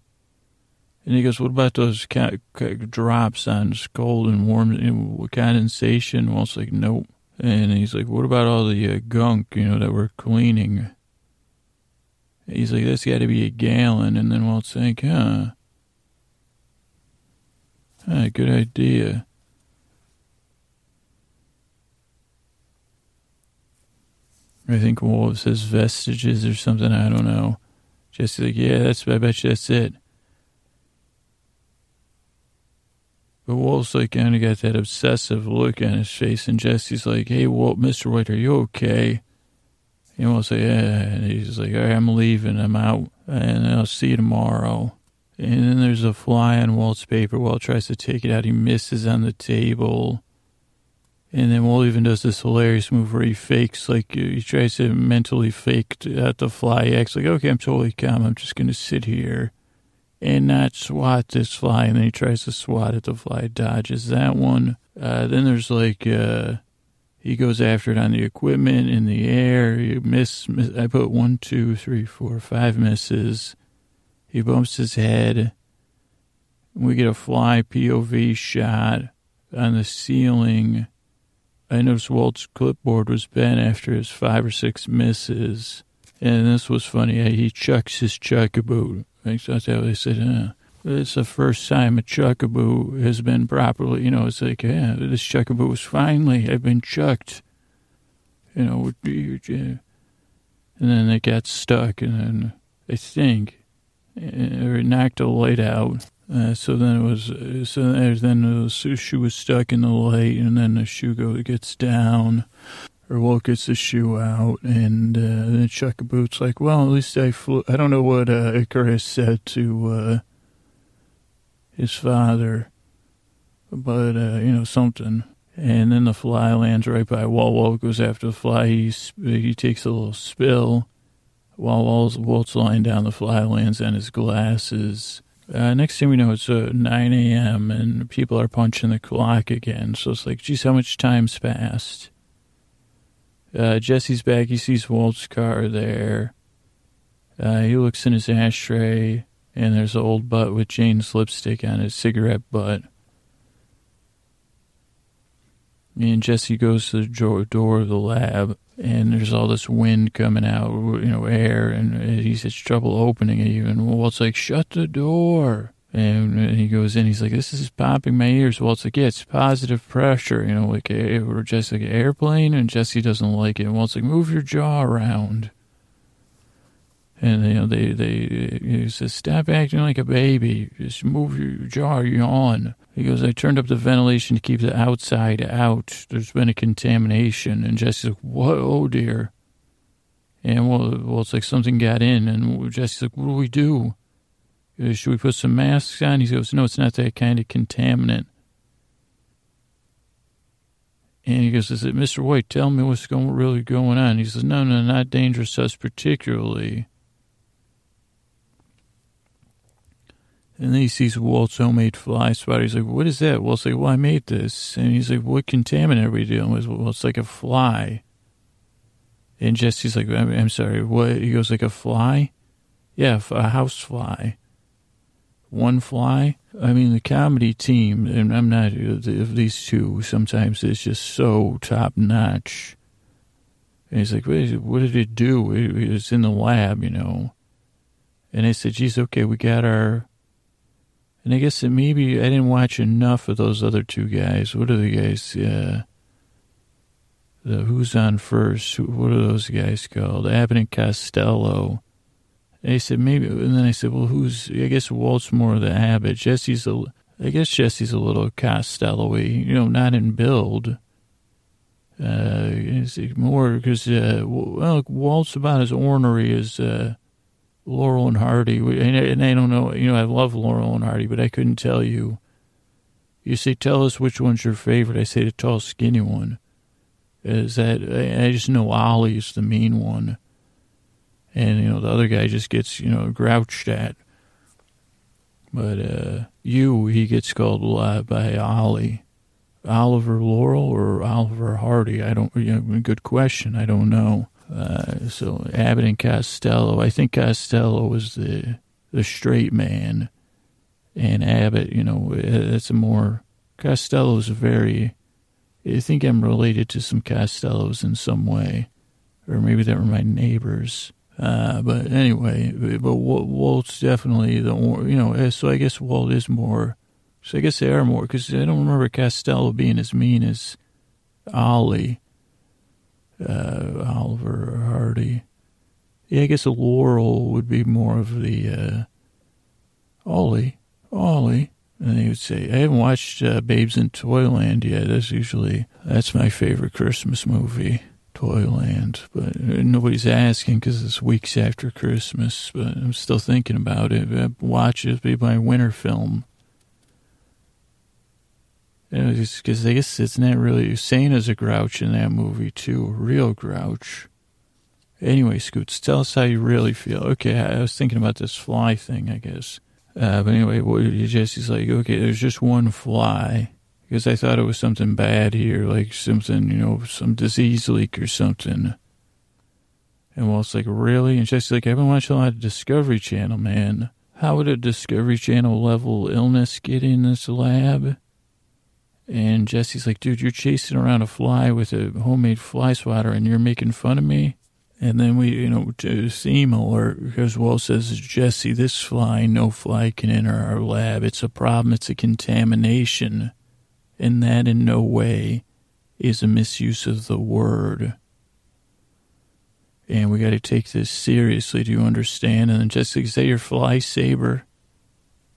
And he goes, what about those ca- ca- drops on cold and warm know, condensation? Well, it's like, nope. And he's like, what about all the uh, gunk, you know, that we're cleaning? He's like, that's got to be a gallon. And then Walt's like, huh. huh good idea. I think Walt says vestiges or something. I don't know. Jesse's like, yeah, that's. I bet you that's it. But Walt's like kind of got that obsessive look on his face, and Jesse's like, "Hey, Walt, Mister White, are you okay?" And Walt's like, "Yeah," and he's like, "All right, I'm leaving. I'm out, and I'll see you tomorrow." And then there's a fly on Walt's paper. Walt tries to take it out. He misses on the table. And then Walt even does this hilarious move where he fakes, like, he tries to mentally fake at the fly. He acts like, okay, I'm totally calm. I'm just going to sit here and not swat this fly. And then he tries to swat at the fly, dodges that one. Uh, then there's like, uh, he goes after it on the equipment in the air. He miss, miss, I put one, two, three, four, five misses. He bumps his head. We get a fly POV shot on the ceiling. I noticed Walt's clipboard was bent after his five or six misses. And this was funny. He chucks his chuck chuckaboo. That's how they said, uh, it's the first time a chuckaboo has been properly, you know, it's like, yeah, this chuckaboo was finally, I've been chucked. You know, and then it got stuck, and then I think it knocked a light out. Uh, so then it was, so then the shoe was stuck in the light, and then the shoe go, gets down, or Walt gets the shoe out, and uh, then Chuckaboot's like, well, at least I flew. I don't know what uh, Icarus said to uh, his father, but, uh, you know, something. And then the fly lands right by Walt. Walt goes after the fly. He, he takes a little spill. While Walt's, Walt's lying down, the fly lands on his glasses. Uh, next thing we know, it's uh, 9 a.m. and people are punching the clock again. So it's like, geez, how much time's passed? Uh, Jesse's back. He sees Walt's car there. Uh, he looks in his ashtray, and there's an old butt with Jane's lipstick on his cigarette butt. And Jesse goes to the door of the lab, and there's all this wind coming out, you know, air, and he's has trouble opening it even. Walt's like, shut the door. And he goes in, he's like, this is popping my ears. Walt's like, yeah, it's positive pressure, you know, like, or just like an airplane, and Jesse doesn't like it. And Walt's like, move your jaw around. And, you know, they, they, he says, stop acting like a baby. Just move your jaw, yawn. He goes, I turned up the ventilation to keep the outside out. There's been a contamination. And Jesse's like, what? Oh, dear. And well, well, it's like something got in. And Jesse's like, what do we do? Uh, should we put some masks on? He goes, no, it's not that kind of contaminant. And he goes, is it Mr. White? Tell me what's going, really going on. He says, no, no, not dangerous to us particularly. And then he sees Walt's homemade fly swatter. He's like, what is that? Walt's like, well, I made this. And he's like, what contaminant are we dealing with? Well, it's like a fly. And Jesse's like, I'm, I'm sorry, what? He goes, like a fly? Yeah, a house fly. One fly? I mean, the comedy team, and I'm not, of these two, sometimes it's just so top notch. And he's like, what did it do? It It's in the lab, you know. And I said, geez, okay, we got our and I guess that maybe I didn't watch enough of those other two guys. What are the guys? Uh, the who's on first? What are those guys called? Abbott and Costello. And I said maybe, and then I said, well, who's? I guess Walt's more the Abbott. Jesse's a. I guess Jesse's a little Costello-y, you know, not in build. Uh, more because uh, well, Walt's about as ornery as. Uh, Laurel and Hardy, and I don't know, you know, I love Laurel and Hardy, but I couldn't tell you. You say, tell us which one's your favorite. I say the tall, skinny one. Is that, I just know Ollie's the mean one. And, you know, the other guy just gets, you know, grouched at. But, uh, you, he gets called by Ollie. Oliver Laurel or Oliver Hardy? I don't, you know, good question. I don't know. Uh, so Abbott and Costello. I think Costello was the the straight man, And Abbott, you know, it's a more, Costello's a very, I think I'm related to some Costellos in some way. Or maybe they were my neighbors. Uh, but anyway, but Walt's definitely the, you know, eh, so I guess Walt is more, so I guess they are more, because I don't remember Costello being as mean as Ollie, uh, Oliver Hardy. Yeah, I guess a Laurel would be more of the, uh, Ollie, Ollie. And he would say, I haven't watched uh, Babes in Toyland yet. That's usually, that's my favorite Christmas movie. Toyland, but nobody's asking because it's weeks after Christmas. But I'm still thinking about it. I watch it be my winter film. Because I guess it's not really Santa's a grouch in that movie too, real grouch. Anyway, Scoots, tell us how you really feel. Okay, I was thinking about this fly thing, I guess. Uh, but anyway, Jesse's like, okay, there's just one fly because I thought it was something bad here, like something, you know, some disease leak or something. And Walt's like, really? And Jesse's like, I've been watching a lot of Discovery Channel, man. How would a Discovery Channel level illness get in this lab? And Jesse's like, dude, you're chasing around a fly with a homemade fly swatter and you're making fun of me? And then we, you know, theme alert because Walt says, Jesse, this fly, no fly can enter our lab. It's a problem. It's a contamination and that in no way is a misuse of the word. And we got to take this seriously. Do you understand? And then Jessica, say your fly saber.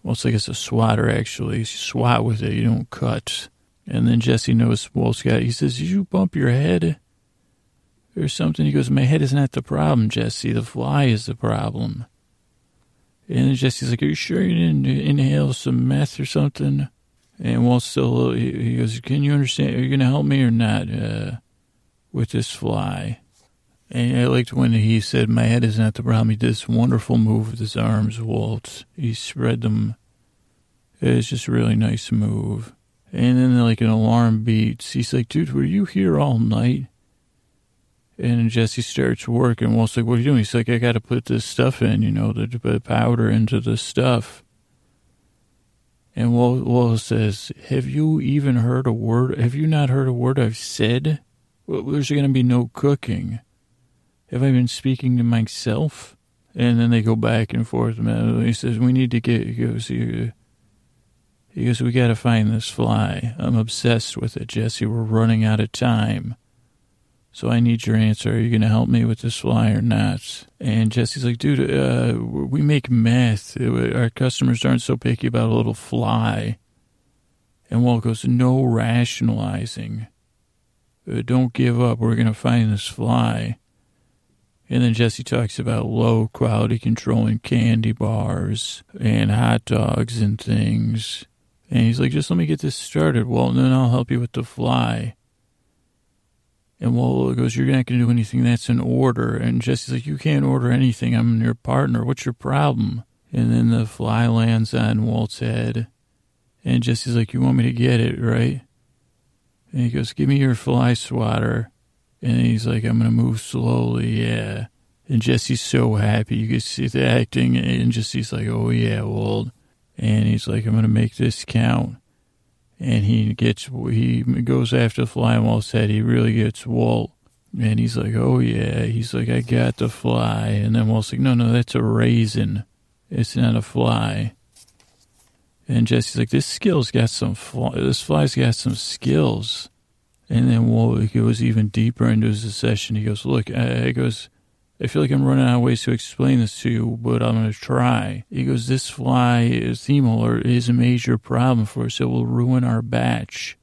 Well, it's like it's a swatter, actually. You swat with it, you don't cut. And then Jesse knows Walt's got, he says, Did you bump your head or something? He goes, My head is not the problem, Jesse. The fly is the problem. And then Jesse's like, Are you sure you didn't inhale some meth or something? And Walt still, he goes, Can you understand? Are you going to help me or not uh, with this fly? And I liked when he said, My head is not the problem. He did this wonderful move with his arms, Walt. He spread them. It's just a really nice move. And then, like, an alarm beats. He's like, Dude, were you here all night? And Jesse starts working. Walt's like, What are you doing? He's like, I got to put this stuff in, you know, the powder into the stuff. And Will, says, Have you even heard a word? Have you not heard a word I've said? Well, there's going to be no cooking. Have I been speaking to myself? And then they go back and forth. And he says, We need to get, he goes, he, goes, We got to find this fly. I'm obsessed with it, Jesse. We're running out of time. So I need your answer. Are you going to help me with this fly or not? And Jesse's like, dude, uh, we make meth. Our customers aren't so picky about a little fly. And Walt goes, no rationalizing. Uh, don't give up. We're going to find this fly. And then Jesse talks about low quality controlling candy bars and hot dogs and things. And he's like, just let me get this started, Well, then I'll help you with the fly. And Walt goes, You're not going to do anything. That's an order. And Jesse's like, You can't order anything. I'm your partner. What's your problem? And then the fly lands on Walt's head. And Jesse's like, You want me to get it, right? And he goes, Give me your fly swatter. And he's like, I'm going to move slowly. Yeah. And Jesse's so happy. You can see the acting. And Jesse's like, Oh, yeah, Walt. And he's like, I'm going to make this count and he gets he goes after the fly on Walt's head. He really gets Walt, and he's like, "Oh yeah." He's like, "I got the fly," and then Walt's like, "No, no, that's a raisin. It's not a fly." And Jesse's like, "This skill's got some fly. This fly's got some skills." And then Walt goes even deeper into his session. He goes, "Look," uh, he goes. I feel like I'm running out of ways to explain this to you, but I'm going to try. He goes, This fly theme alert is a major problem for us. It will ruin our batch.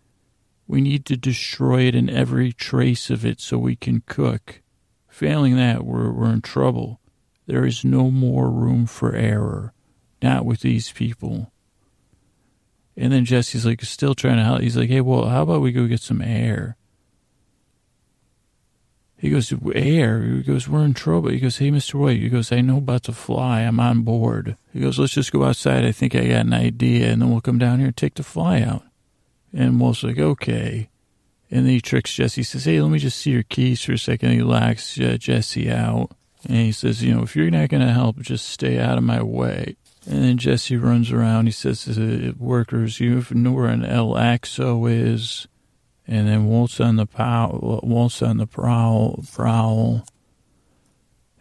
We need to destroy it and every trace of it so we can cook. Failing that, we're, we're in trouble. There is no more room for error. Not with these people. And then Jesse's like, still trying to help. He's like, hey, well, how about we go get some air? He goes, air. He goes, we're in trouble. He goes, hey, Mr. White. He goes, I know about the fly. I'm on board. He goes, let's just go outside. I think I got an idea. And then we'll come down here and take the fly out. And Walt's like, okay. And then he tricks Jesse. He says, hey, let me just see your keys for a second. He locks uh, Jesse out. And he says, you know, if you're not going to help, just stay out of my way. And then Jesse runs around. He says to the workers, "You know where an El Axo is." And then Walt's on the prowl. Walt's on the prowl. Prowl.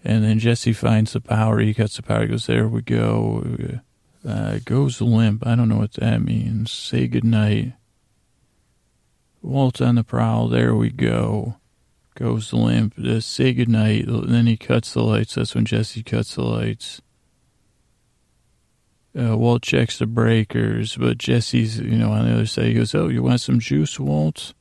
And then Jesse finds the power. He cuts the power. He goes, "There we go." Uh, goes limp. I don't know what that means. Say goodnight. Walt's on the prowl. There we go. Goes limp. Just say goodnight. Then he cuts the lights. That's when Jesse cuts the lights. Uh, Walt checks the breakers, but Jesse's, you know, on the other side. He goes, "Oh, you want some juice, Walt?"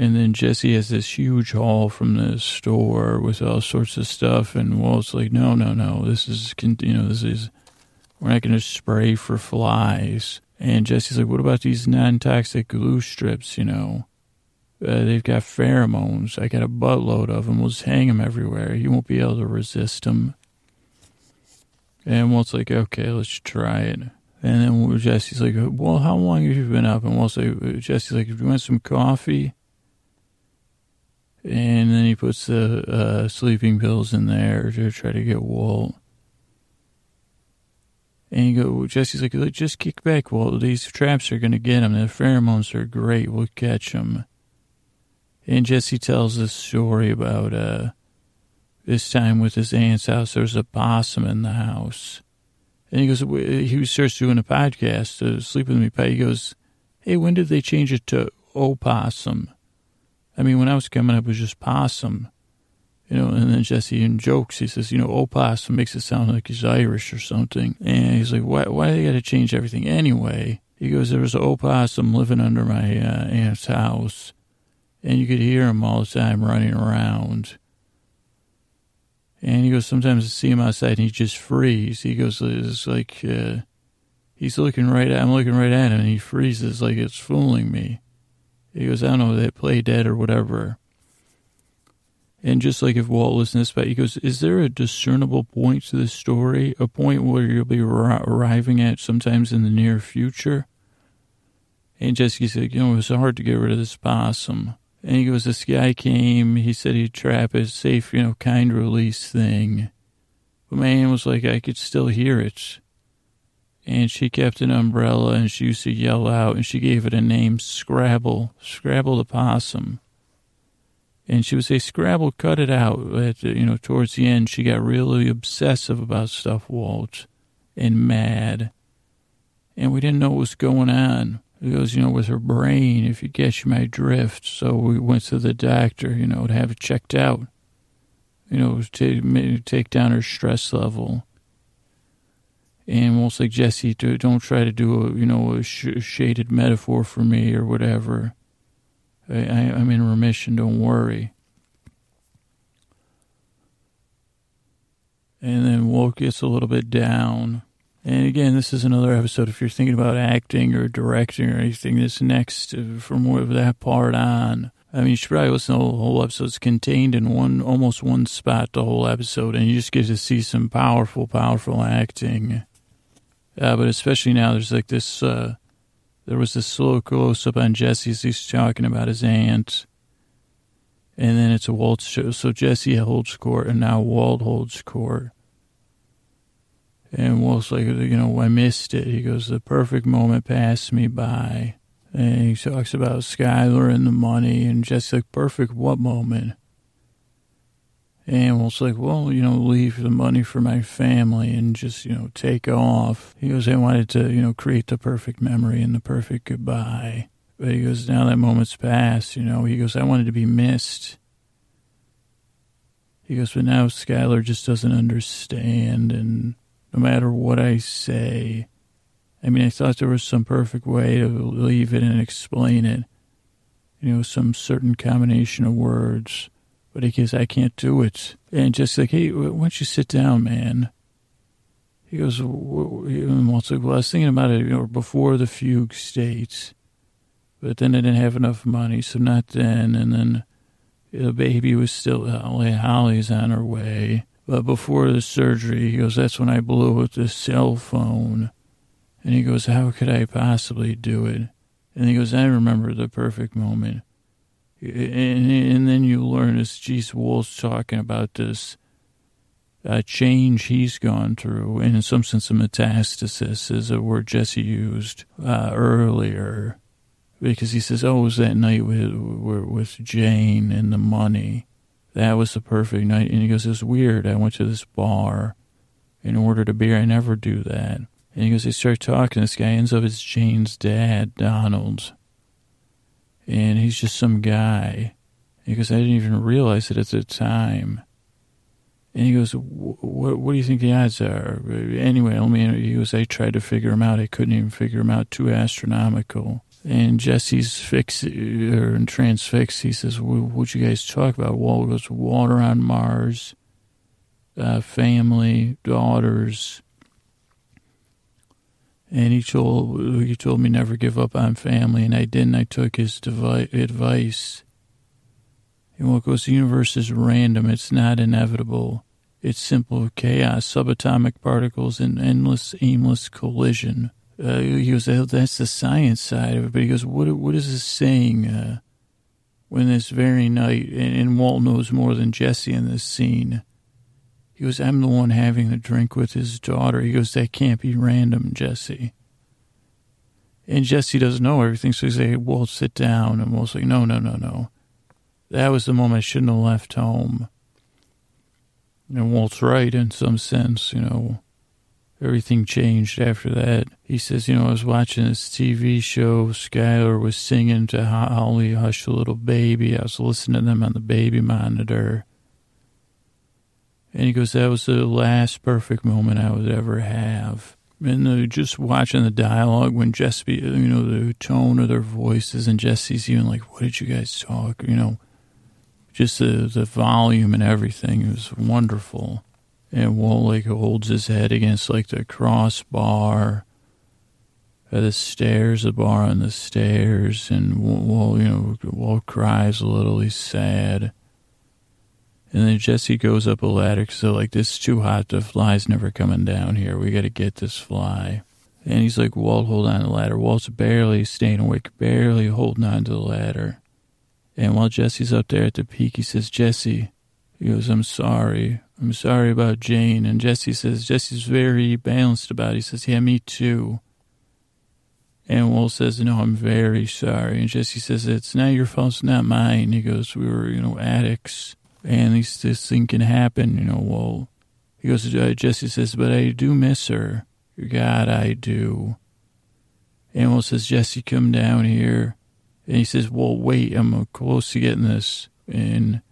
And then Jesse has this huge haul from the store with all sorts of stuff, and Walt's like, "No, no, no. This is, you know, this is. We're not going to spray for flies." And Jesse's like, "What about these non-toxic glue strips? You know, uh, they've got pheromones. I got a buttload of them. We'll just hang them everywhere. You won't be able to resist them." And Walt's like, "Okay, let's try it." And then Jesse's like, "Well, how long have you been up?" And Walt's like, "Jesse's like, if you want some coffee." And then he puts the uh, sleeping pills in there to try to get Walt. And you go, Jesse's like, just kick back, Walt. These traps are going to get him. The pheromones are great. We'll catch him. And Jesse tells this story about uh, this time with his aunt's house. There was a possum in the house. And he goes, he starts doing a podcast, uh, Sleep With Me. Pie. He goes, hey, when did they change it to opossum? I mean, when I was coming up, it was just possum, you know. And then Jesse in jokes, he says, you know, opossum makes it sound like he's Irish or something. And he's like, why? Why they got to change everything anyway? He goes, there was an opossum living under my uh, aunt's house, and you could hear him all the time running around. And he goes, sometimes I see him outside and he just freezes. He goes, it's like uh, he's looking right at, I'm looking right at him and he freezes like it's fooling me. He goes, I don't know, they play dead or whatever. And just like if Walt listens this, he goes, is there a discernible point to this story? A point where you'll be arriving at sometimes in the near future? And Jesse's like, you know, it was hard to get rid of this possum. And he goes, this guy came, he said he'd trap a safe, you know, kind release thing. But my aunt was like, I could still hear it and she kept an umbrella and she used to yell out and she gave it a name Scrabble, Scrabble the possum. And she would say, Scrabble, cut it out. But, you know, towards the end, she got really obsessive about stuff, Walt, and mad. And we didn't know what was going on. It goes, you know, with her brain, if you catch my drift. So we went to the doctor, you know, to have it checked out, you know, to take down her stress level and we'll say, Jesse, don't try to do a, you know, a sh- shaded metaphor for me or whatever. I, I, I'm in remission, don't worry. And then Walt gets a little bit down. And again, this is another episode. If you're thinking about acting or directing or anything, this next, uh, from that part on, I mean, you should probably listen to the whole episode. It's contained in one, almost one spot, the whole episode, and you just get to see some powerful, powerful acting. Uh, but especially now, there's like this. Uh, there was this slow close up on Jesse as he's talking about his aunt, and then it's a Walt show. So Jesse holds court, and now Walt holds court. And Walt's like, you know, I missed it. He goes, the perfect moment passed me by. And he talks about Skyler and the money, and Jesse's like, perfect what moment? And was like, well, you know, leave the money for my family and just, you know, take off. He goes, I wanted to, you know, create the perfect memory and the perfect goodbye. But he goes, now that moment's passed, you know. He goes, I wanted to be missed. He goes, but now Skyler just doesn't understand. And no matter what I say, I mean, I thought there was some perfect way to leave it and explain it. You know, some certain combination of words but he goes, I can't do it. And just like, hey, why don't you sit down, man? He goes, well, I was thinking about it you know, before the fugue states, but then I didn't have enough money, so not then. And then the baby was still, uh, Holly's on her way. But before the surgery, he goes, that's when I blew up the cell phone. And he goes, how could I possibly do it? And he goes, I remember the perfect moment and, and then you learn as Geese Wolf's talking about this uh, change he's gone through, and in some sense, a metastasis is a word Jesse used uh, earlier, because he says, "Oh, it was that night with with Jane and the money? That was the perfect night." And he goes, "It's weird. I went to this bar and ordered a beer. I never do that." And he goes, "They start talking. This guy ends up as Jane's dad, Donald, and he's just some guy." Goes, "I didn't even realize it at the time." And he goes, what, what do you think the odds are? Anyway, let me, he goes, I tried to figure them out. I couldn't even figure them out. Too astronomical. And Jesse's fix, or transfixed. He says, what'd you guys talk about? Well, it goes, water on Mars, uh, family, daughters. And he told, he told me never give up on family. And I didn't. I took his devi- advice. And what goes, the universe is random. It's not inevitable. It's simple chaos, subatomic particles, and endless, aimless collision. Uh, he goes, that's the science side of it. But he goes, what, what is this saying? Uh, when this very night, and, and Walt knows more than Jesse in this scene. He goes, I'm the one having the drink with his daughter. He goes, that can't be random, Jesse. And Jesse doesn't know everything, so he's like, Walt, sit down. And Walt's like, no, no, no, no. That was the moment I shouldn't have left home. And Walt's right in some sense, you know. Everything changed after that. He says, you know, I was watching this TV show. Skyler was singing to Holly, Hush a Little Baby. I was listening to them on the baby monitor. And he goes, that was the last perfect moment I would ever have. And just watching the dialogue when Jesse, you know, the tone of their voices, and Jesse's even like, what did you guys talk? You know, just the, the volume and everything. It was wonderful. And Walt like holds his head against like the crossbar at the stairs, the bar on the stairs, and Walt, you know, Walt cries a little. He's sad. And then Jesse goes up a ladder because they're like, this is too hot. The fly's never coming down here. We got to get this fly. And he's like, Walt, hold on to the ladder. Walt's barely staying awake, barely holding on to the ladder. And while Jesse's up there at the peak, he says, Jesse, he goes, I'm sorry. I'm sorry about Jane. And Jesse says, Jesse's very balanced about it. He says, yeah, me too. And Walt says, no, I'm very sorry. And Jesse says, it's not your fault, it's not mine. He goes, we were, you know, addicts. And this, this thing can happen, you know, well, he goes, uh, Jesse says, but I do miss her. God, I do. And Walt says, Jesse, come down here. And he says, well, wait, I'm close to getting this. And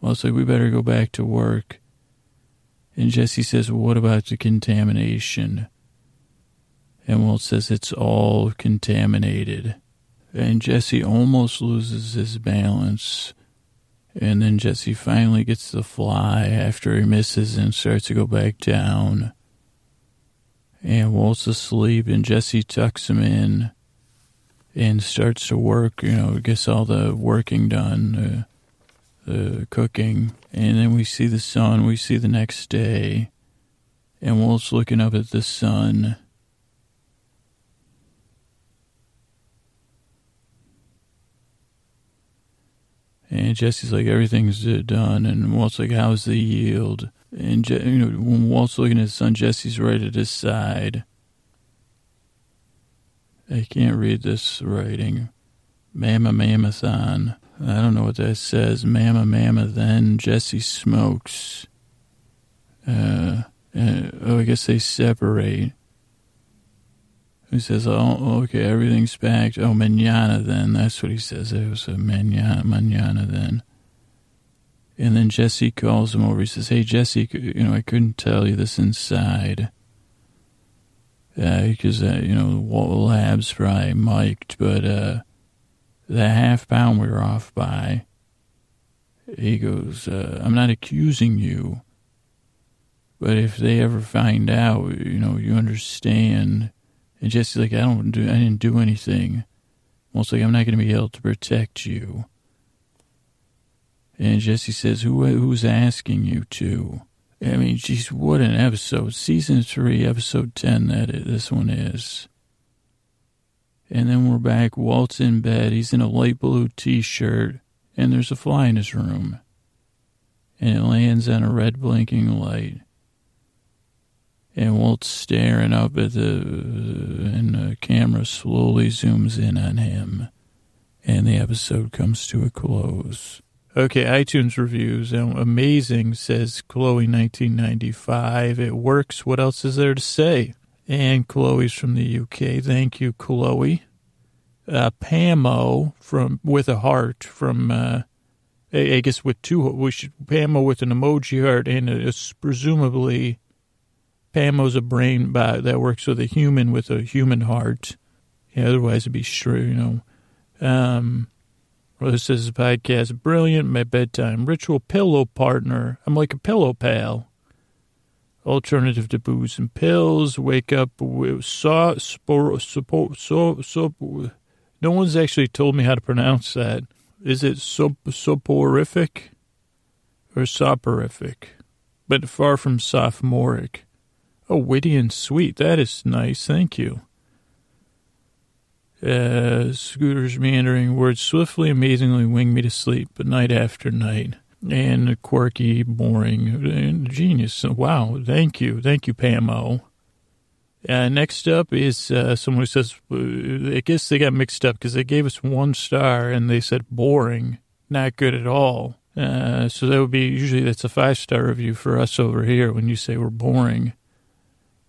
well, it's like, we better go back to work. And Jesse says, well, what about the contamination? And Walt says, it's all contaminated. And Jesse almost loses his balance. And then Jesse finally gets the fly after he misses and starts to go back down. And Walt's asleep, and Jesse tucks him in and starts to work, you know, gets all the working done, uh, the cooking. And then we see the sun, we see the next day, and Walt's looking up at the sun. And Jesse's like, everything's done. And Walt's like, how's the yield? And, you know, when Walt's looking at his son, Jesse's right at his side. I can't read this writing. Mama Mamathon. I don't know what that says. Mama Mama then Jesse smokes. Uh, uh, oh, I guess they separate. He says, oh, okay, everything's packed. Oh, manana then. That's what he says. It was a manana, manana then. And then Jesse calls him over. He says, hey, Jesse, you know, I couldn't tell you this inside because, uh, uh, you know, the lab's probably mic'd, but uh, the half pound we were off by, he goes, uh, I'm not accusing you, but if they ever find out, you know, you understand. And Jesse's like, I don't do, I didn't do anything. Most like, I'm not going to be able to protect you. And Jesse says, Who, who's asking you to? I mean, geez, what an episode. Season 3, episode 10, that is, this one is. And then we're back. Walt's in bed. He's in a light blue t-shirt, and there's a fly in his room. And it lands on a red blinking light. And Walt's staring up at the, and the camera slowly zooms in on him. And the episode comes to a close. Okay, iTunes reviews. Amazing, says Chloe 1995. It works. What else is there to say? And Chloe's from the UK. Thank you, Chloe. Uh, Pamo from with a heart from uh, I guess with two, we should Pamo with an emoji heart and it's presumably Pamo's a brain that works with a human with a human heart. Yeah, otherwise it'd be sure, you know. Um, well, this is a podcast, brilliant. My bedtime ritual, pillow partner. I'm like a pillow pal. Alternative to booze and pills. Wake up with saw spor, support, so so. No one's actually told me how to pronounce that. Is it sop, soporific or soporific? But far from sophomoric. Oh, witty and sweet. That is nice. Thank you. Uh, scooters meandering words swiftly, amazingly wing me to sleep, but night after night. And quirky, boring, and genius. Wow. Thank you. Thank you, Pamo. Uh, next up is uh, someone who says, uh, I guess they got mixed up because they gave us one star and they said boring, not good at all. Uh, so that would be usually that's a five star review for us over here when you say we're boring.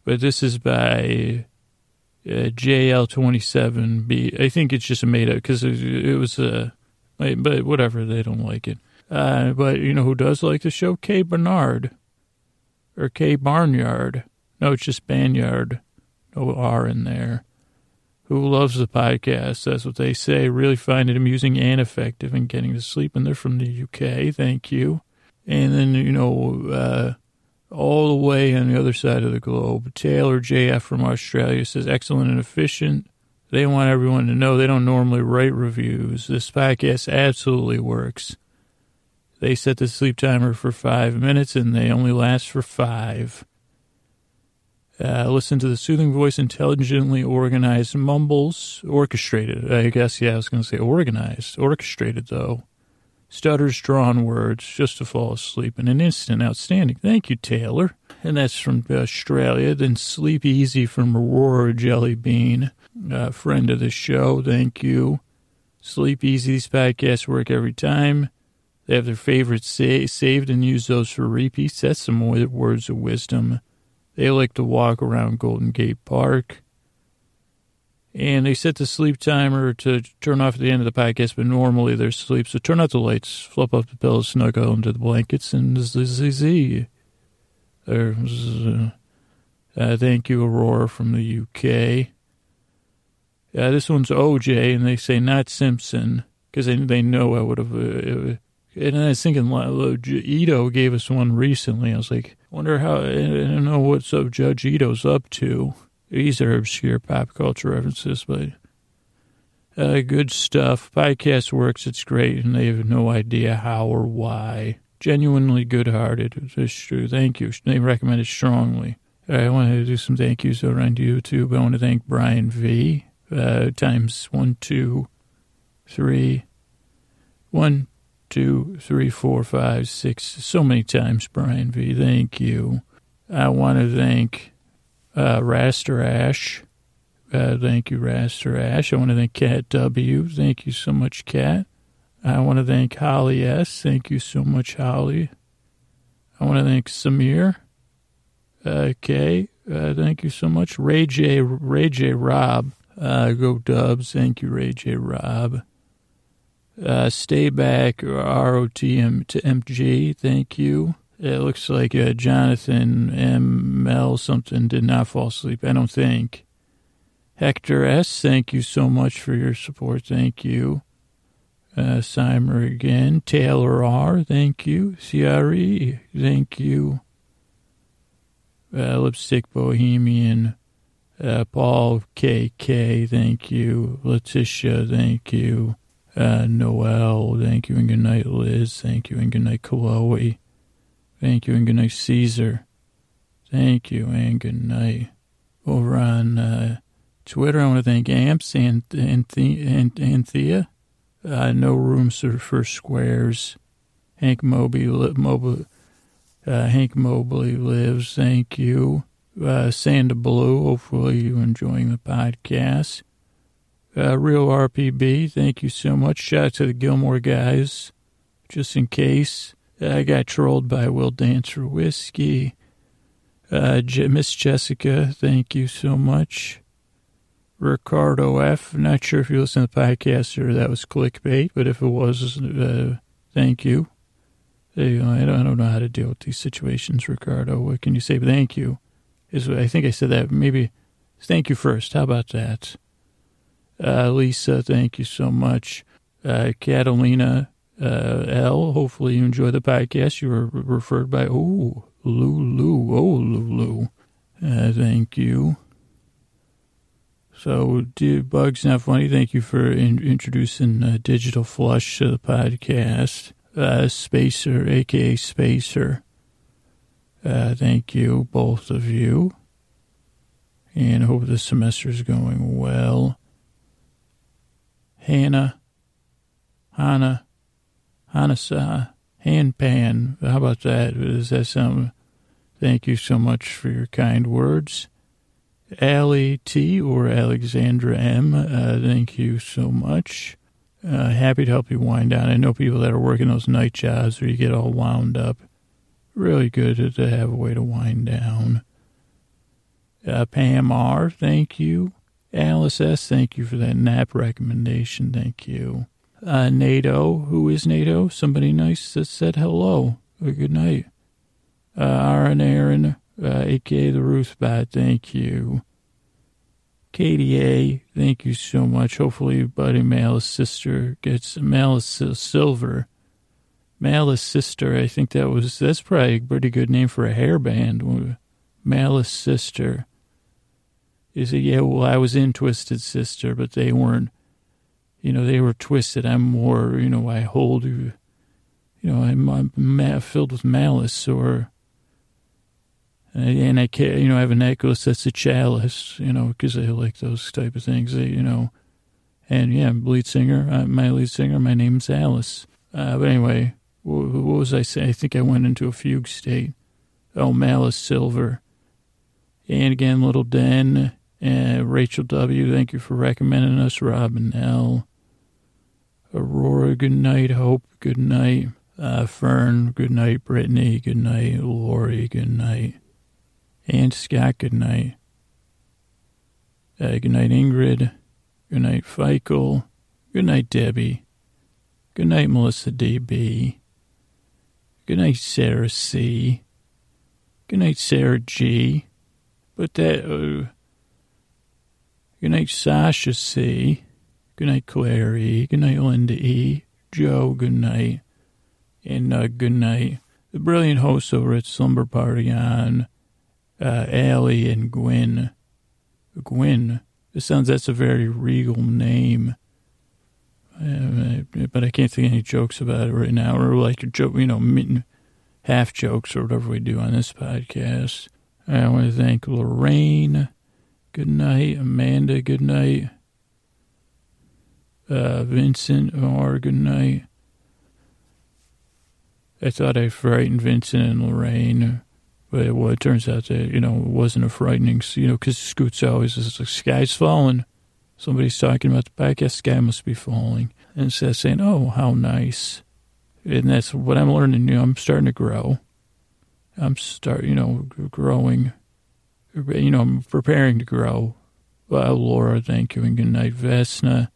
But this is by uh, JL27B. I think it's just a made up because it, it, was a, uh, but whatever, they don't like it. Uh, but you know who does like the show? Kay Bernard or Kay Barnyard. No, it's just Banyard. No R in there. Who loves the podcast? That's what they say. Really find it amusing and effective in getting to sleep. And they're from the UK. Thank you. And then, you know, uh, all the way on the other side of the globe, Taylor JF from Australia says, excellent and efficient. They want everyone to know they don't normally write reviews. This podcast absolutely works. They set the sleep timer for five minutes and they only last for five. Uh, listen to the soothing voice, intelligently organized mumbles, orchestrated. I guess, yeah, I was going to say organized. Orchestrated, though. Stutters, drawn words, just to fall asleep in an instant. Outstanding. Thank you, Taylor. And that's from Australia. Then Sleep Easy from Aurora Jelly Bean, uh, friend of the show. Thank you. Sleep Easy. These podcasts work every time. They have their favorites sa- saved and use those for repeats. That's some words of wisdom. They like to walk around Golden Gate Park. And they set the sleep timer to turn off at the end of the podcast, but normally they're asleep. So turn out the lights, flip up the pillows, snuggle into the blankets, and zzz. Uh, uh, thank you, Aurora from the UK. Uh, this one's OJ, and they say not Simpson because they they know I would have. Uh, and I was thinking, Ito gave us one recently. I was like, wonder how, I don't know what's up Judge Ito's up to. These are obscure pop culture references, but uh, good stuff. Podcast works, it's great, and they have no idea how or why. Genuinely good hearted. It's true. Thank you. They recommend it strongly. I want to do some thank yous around YouTube. I want to thank Brian V. Uh, times one, two, three, one, two, three, four, five, six, so many times, Brian V. Thank you. I want to thank uh, Raster Ash. Uh, thank you, Raster Ash. I want to thank Cat W. Thank you so much, Cat. I want to thank Holly S. Thank you so much, Holly. I want to thank Samir. Okay. Uh, thank you so much. Ray J. Ray J. Rob. Uh, go Dubs. Thank you, Ray J. Rob. Uh, stay back, ROTM to MG. Thank you. It looks like uh, Jonathan ML something did not fall asleep. I don't think. Hector S. Thank you so much for your support. Thank you. Uh, Simer again. Taylor R. Thank you. CRE. Thank you. Uh, Lipstick Bohemian. Uh, Paul KK. Thank you. Letitia. Thank you. Uh, Noel, thank you and good night, Liz. Thank you and good night, Chloe. Thank you and good night, Caesar. Thank you and good night. Over on uh, Twitter, I want to thank Amps and Anthea. Uh, no rooms for squares. Hank Moby, Mobley, uh, Hank Mobley lives. Thank you. Uh, Sanda Blue, hopefully you're enjoying the podcast. Uh, Real RPB, thank you so much. Shout out to the Gilmore guys, just in case. I got trolled by Will Dancer Whiskey. Uh, Miss Jessica, thank you so much. Ricardo F. Not sure if you listen to the podcast or that was clickbait, but if it was, uh, thank you. Hey, I, don't, I don't know how to deal with these situations, Ricardo. What can you say? Thank you. Is I think I said that. Maybe thank you first. How about that? Uh, Lisa, thank you so much. Uh, Catalina uh, L, hopefully you enjoy the podcast. You were referred by, oh, Lulu. Oh, Lulu. Uh, thank you. So, Bugs Not Funny, thank you for in, introducing uh, Digital Flush to the podcast. Uh, Spacer, aka Spacer. Uh, thank you, both of you. And I hope the semester is going well. Hannah, Hannah, Hanasa, Handpan. How about that? Does that sound? Thank you so much for your kind words. Allie T or Alexandra M, uh, thank you so much. Uh, happy to help you wind down. I know people that are working those night jobs where you get all wound up. Really good to have a way to wind down. Uh, Pam R, thank you. Alice S, thank you for that nap recommendation. Thank you. Uh, NATO, who is NATO? Somebody nice that said hello. Good night. Uh, Aaron Aaron, uh, aka the Ruth Bat, thank you. KDA, thank you so much. Hopefully, Buddy Malice sister gets Malice Silver. Malice sister, I think that was that's probably a pretty good name for a hair band. Malice sister. Is it? Yeah, well, I was in Twisted Sister, but they weren't. You know, they were twisted. I'm more. You know, I hold. You know, I'm, I'm filled with malice, or and I can't, you know, I have a necklace that's a chalice, you know, because I like those type of things, you know. And yeah, I'm lead singer. Uh, my lead singer, my name's Alice. Uh, but anyway, what, was I saying? I think I went into a fugue state. Oh, Malice Silver. And again, Little Den, uh, Rachel W., thank you for recommending us. Robin L. Aurora, good night. Hope, good night. Uh, Fern, good night. Brittany, good night. Lori, good night. And Scott, good night. Uh, good night, Ingrid. Good night, Feichel. Good night, Debbie. Good night, Melissa DB. Good night, Sarah C. Good night, Sarah G. But that, uh, good night, Sasha C. Good night, Claire E. Good night, Linda E. Joe, good night. And uh, good night, the brilliant hosts over at Slumber Party on uh, Allie and Gwen. Gwen. It sounds that's a very regal name. Uh, but I can't think any jokes about it right now, or like a joke, you know, half jokes or whatever we do on this podcast. I want to thank Lorraine. Good night, Amanda. Good night, uh, Vincent. Night. I thought I frightened Vincent and Lorraine. But well, it turns out that, you know, it wasn't a frightening, you know, because Scoots always is like, sky's falling. Somebody's talking about the podcast, sky must be falling. And instead saying, oh, how nice. And that's what I'm learning, you know, I'm starting to grow. I'm start, you know, growing. You know, I'm preparing to grow. Well, Laura, thank you, and good night. Vesna,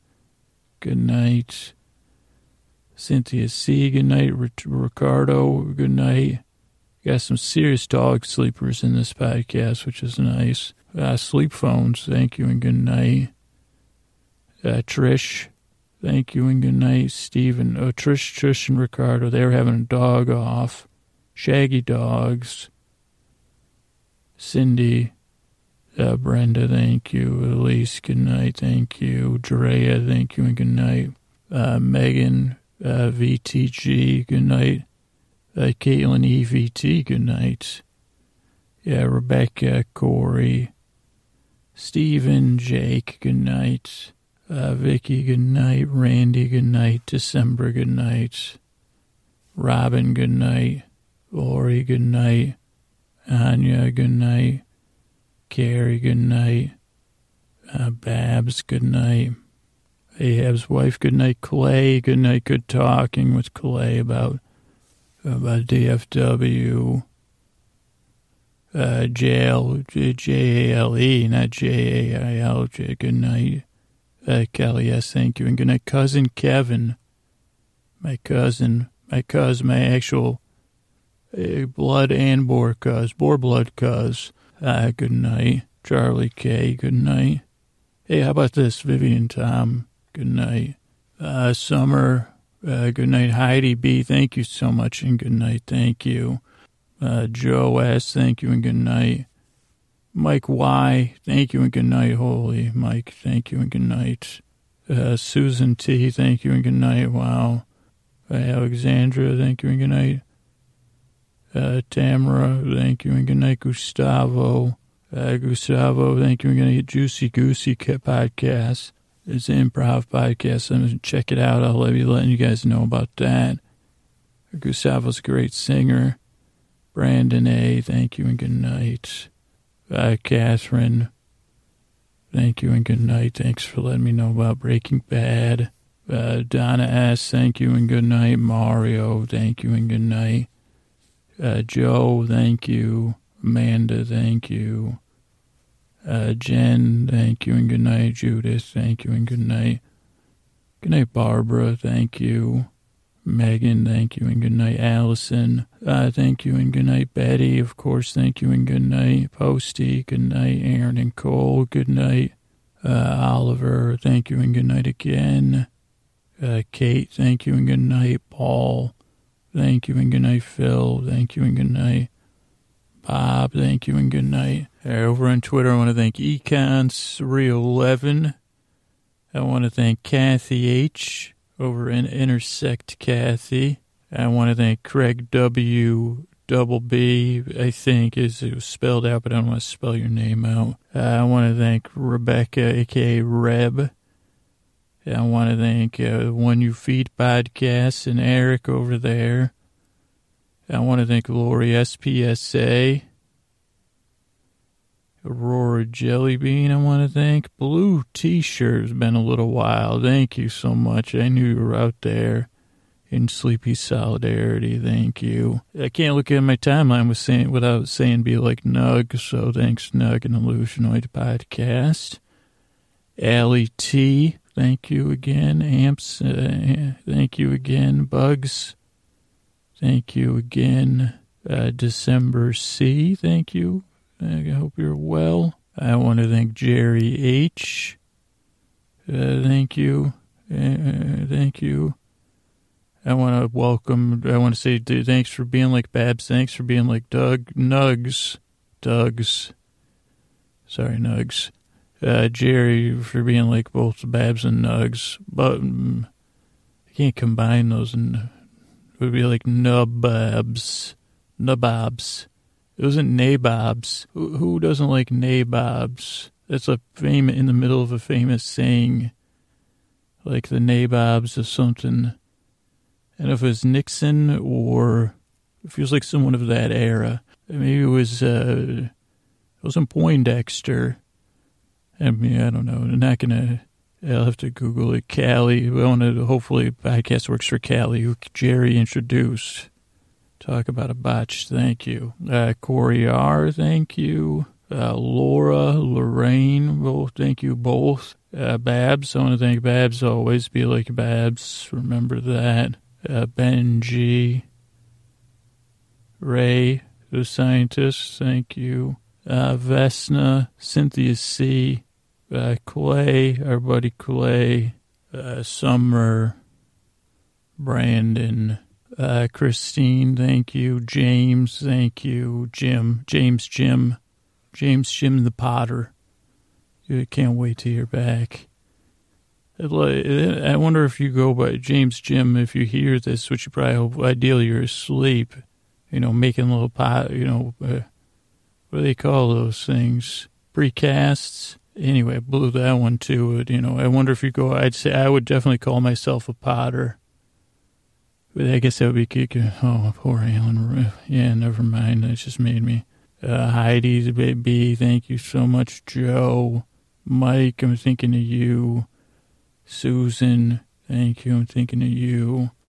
good night. Cynthia C, good night. Ricardo, good night. Got some serious dog sleepers in this podcast, which is nice. Uh, sleep phones, thank you and good night. Uh, Trish, thank you and good night. Stephen, oh, Trish, Trish and Ricardo, they were having a dog off. Shaggy dogs. Cindy, uh, Brenda, thank you. Elise, good night, thank you. Drea, thank you and good night. Uh, Megan, uh, VTG, good night. Uh, Caitlin EVT, good night. Yeah, Rebecca, Corey, Stephen, Jake, good night. Uh, Vicky, good night. Randy, good night. December, good night. Robin, good night. Lori, good night. Anya, good night. Carrie, good night. Uh, Babs, good night. Ahab's wife, good night. Clay, good night. Good talking with Clay about about DFW. Uh, jail, J A L E, not J A I L. Good night. Uh, Kelly, yes, thank you. And good night, cousin Kevin. My cousin, my cousin, my actual uh, blood and boar cuz, boar blood cuz. Uh, good night. Charlie K, good night. Hey, how about this? Vivian Tom, good night. Uh, Summer, uh, good night. Heidi B, thank you so much and good night. Thank you. Uh, Joe S, thank you and good night. Mike Y, thank you and good night. Holy Mike, thank you and good night. Uh, Susan T, thank you and good night. Wow. Uh, Alexandra, thank you and good night. Uh, Tamara, thank you and good night. Gustavo, uh, Gustavo, thank you and good night. Juicy Goosey podcast. It's an improv podcast. I'm going to check it out. I'll be letting you guys know about that. Gustavo's a great singer. Brandon A, thank you and good night. Uh, Catherine, thank you and good night. Thanks for letting me know about Breaking Bad. Uh, Donna S, thank you and good night. Mario, thank you and good night. Uh, Joe, thank you. Amanda, thank you. Uh, Jen, thank you and good night. Judith, thank you and good night. Good night, Barbara, thank you. Megan, thank you and good night. Allison, uh, thank you and good night. Betty, of course, thank you and good night. Posty, good night. Aaron and Cole, good night. Uh, Oliver, thank you and good night again. Uh, Kate, thank you and good night. Paul, thank you and good night. Phil, thank you and good night. Bob, thank you and good night. Over on Twitter, I want to thank Econ311. I want to thank Kathy H over in Intersect Kathy. I want to thank Craig W. Double B, I think is it was spelled out, but I don't want to spell your name out. Uh, I want to thank Rebecca, aka Reb. I want to thank uh, One You Feed podcast and Eric over there. I want to thank Lori SPSA. Aurora Jellybean, I want to thank. Blue T-shirt has been a little while. Thank you so much. I knew you were out there in sleepy solidarity. Thank you. I can't look at my timeline with saying, without saying be like Nug, so thanks, Nug and Illusionoid Podcast. Allie T, thank you again. Amps, uh, thank you again. Bugs, thank you again. Uh, December C, thank you. I hope you're well. I want to thank Jerry H. Uh, thank you. Uh, thank you. I want to welcome, I want to say thanks for being like Babs. Thanks for being like Doug Nugs. Doug's. Sorry, Nugs. Uh, Jerry for being like both Babs and Nugs. But um, I can't combine those. And it would be like Nubabs. Nubabs. It wasn't nabobs. Who, who doesn't like nabobs? That's a famous in the middle of a famous saying, like the nabobs of something. And if it was Nixon or it feels like someone of that era, maybe it was uh, it wasn't Poindexter. I mean, I don't know. I'm not gonna. I'll have to Google it. Callie. We want to. Hopefully, podcast works for Callie, who Jerry introduced. Talk about a botch. Thank you. Uh, Corey R. Thank you. Uh, Laura, Lorraine. Both. Thank you both. Uh, Babs. I want to thank Babs. Always be like Babs. Remember that. Uh, ben G. Ray, the scientist. Thank you. Uh, Vesna, Cynthia C. Uh, Clay, our buddy Clay. Uh, Summer. Brandon. Uh, Christine, thank you. James, thank you. Jim, James Jim, James Jim the Potter. I can't wait to hear back. I wonder if you go by James Jim, if you hear this, which you probably hope, ideally you're asleep, you know, making little pot, you know, uh, what do they call those things? Precasts. Anyway, I blew that one too. You know, I wonder if you go, I'd say I would definitely call myself a potter. But I guess that would be. Oh, poor Alan. Yeah, never mind. That just made me. Uh, Heidi's baby. Thank you so much, Joe. Mike, I'm thinking of you. Susan, thank you. I'm thinking of you.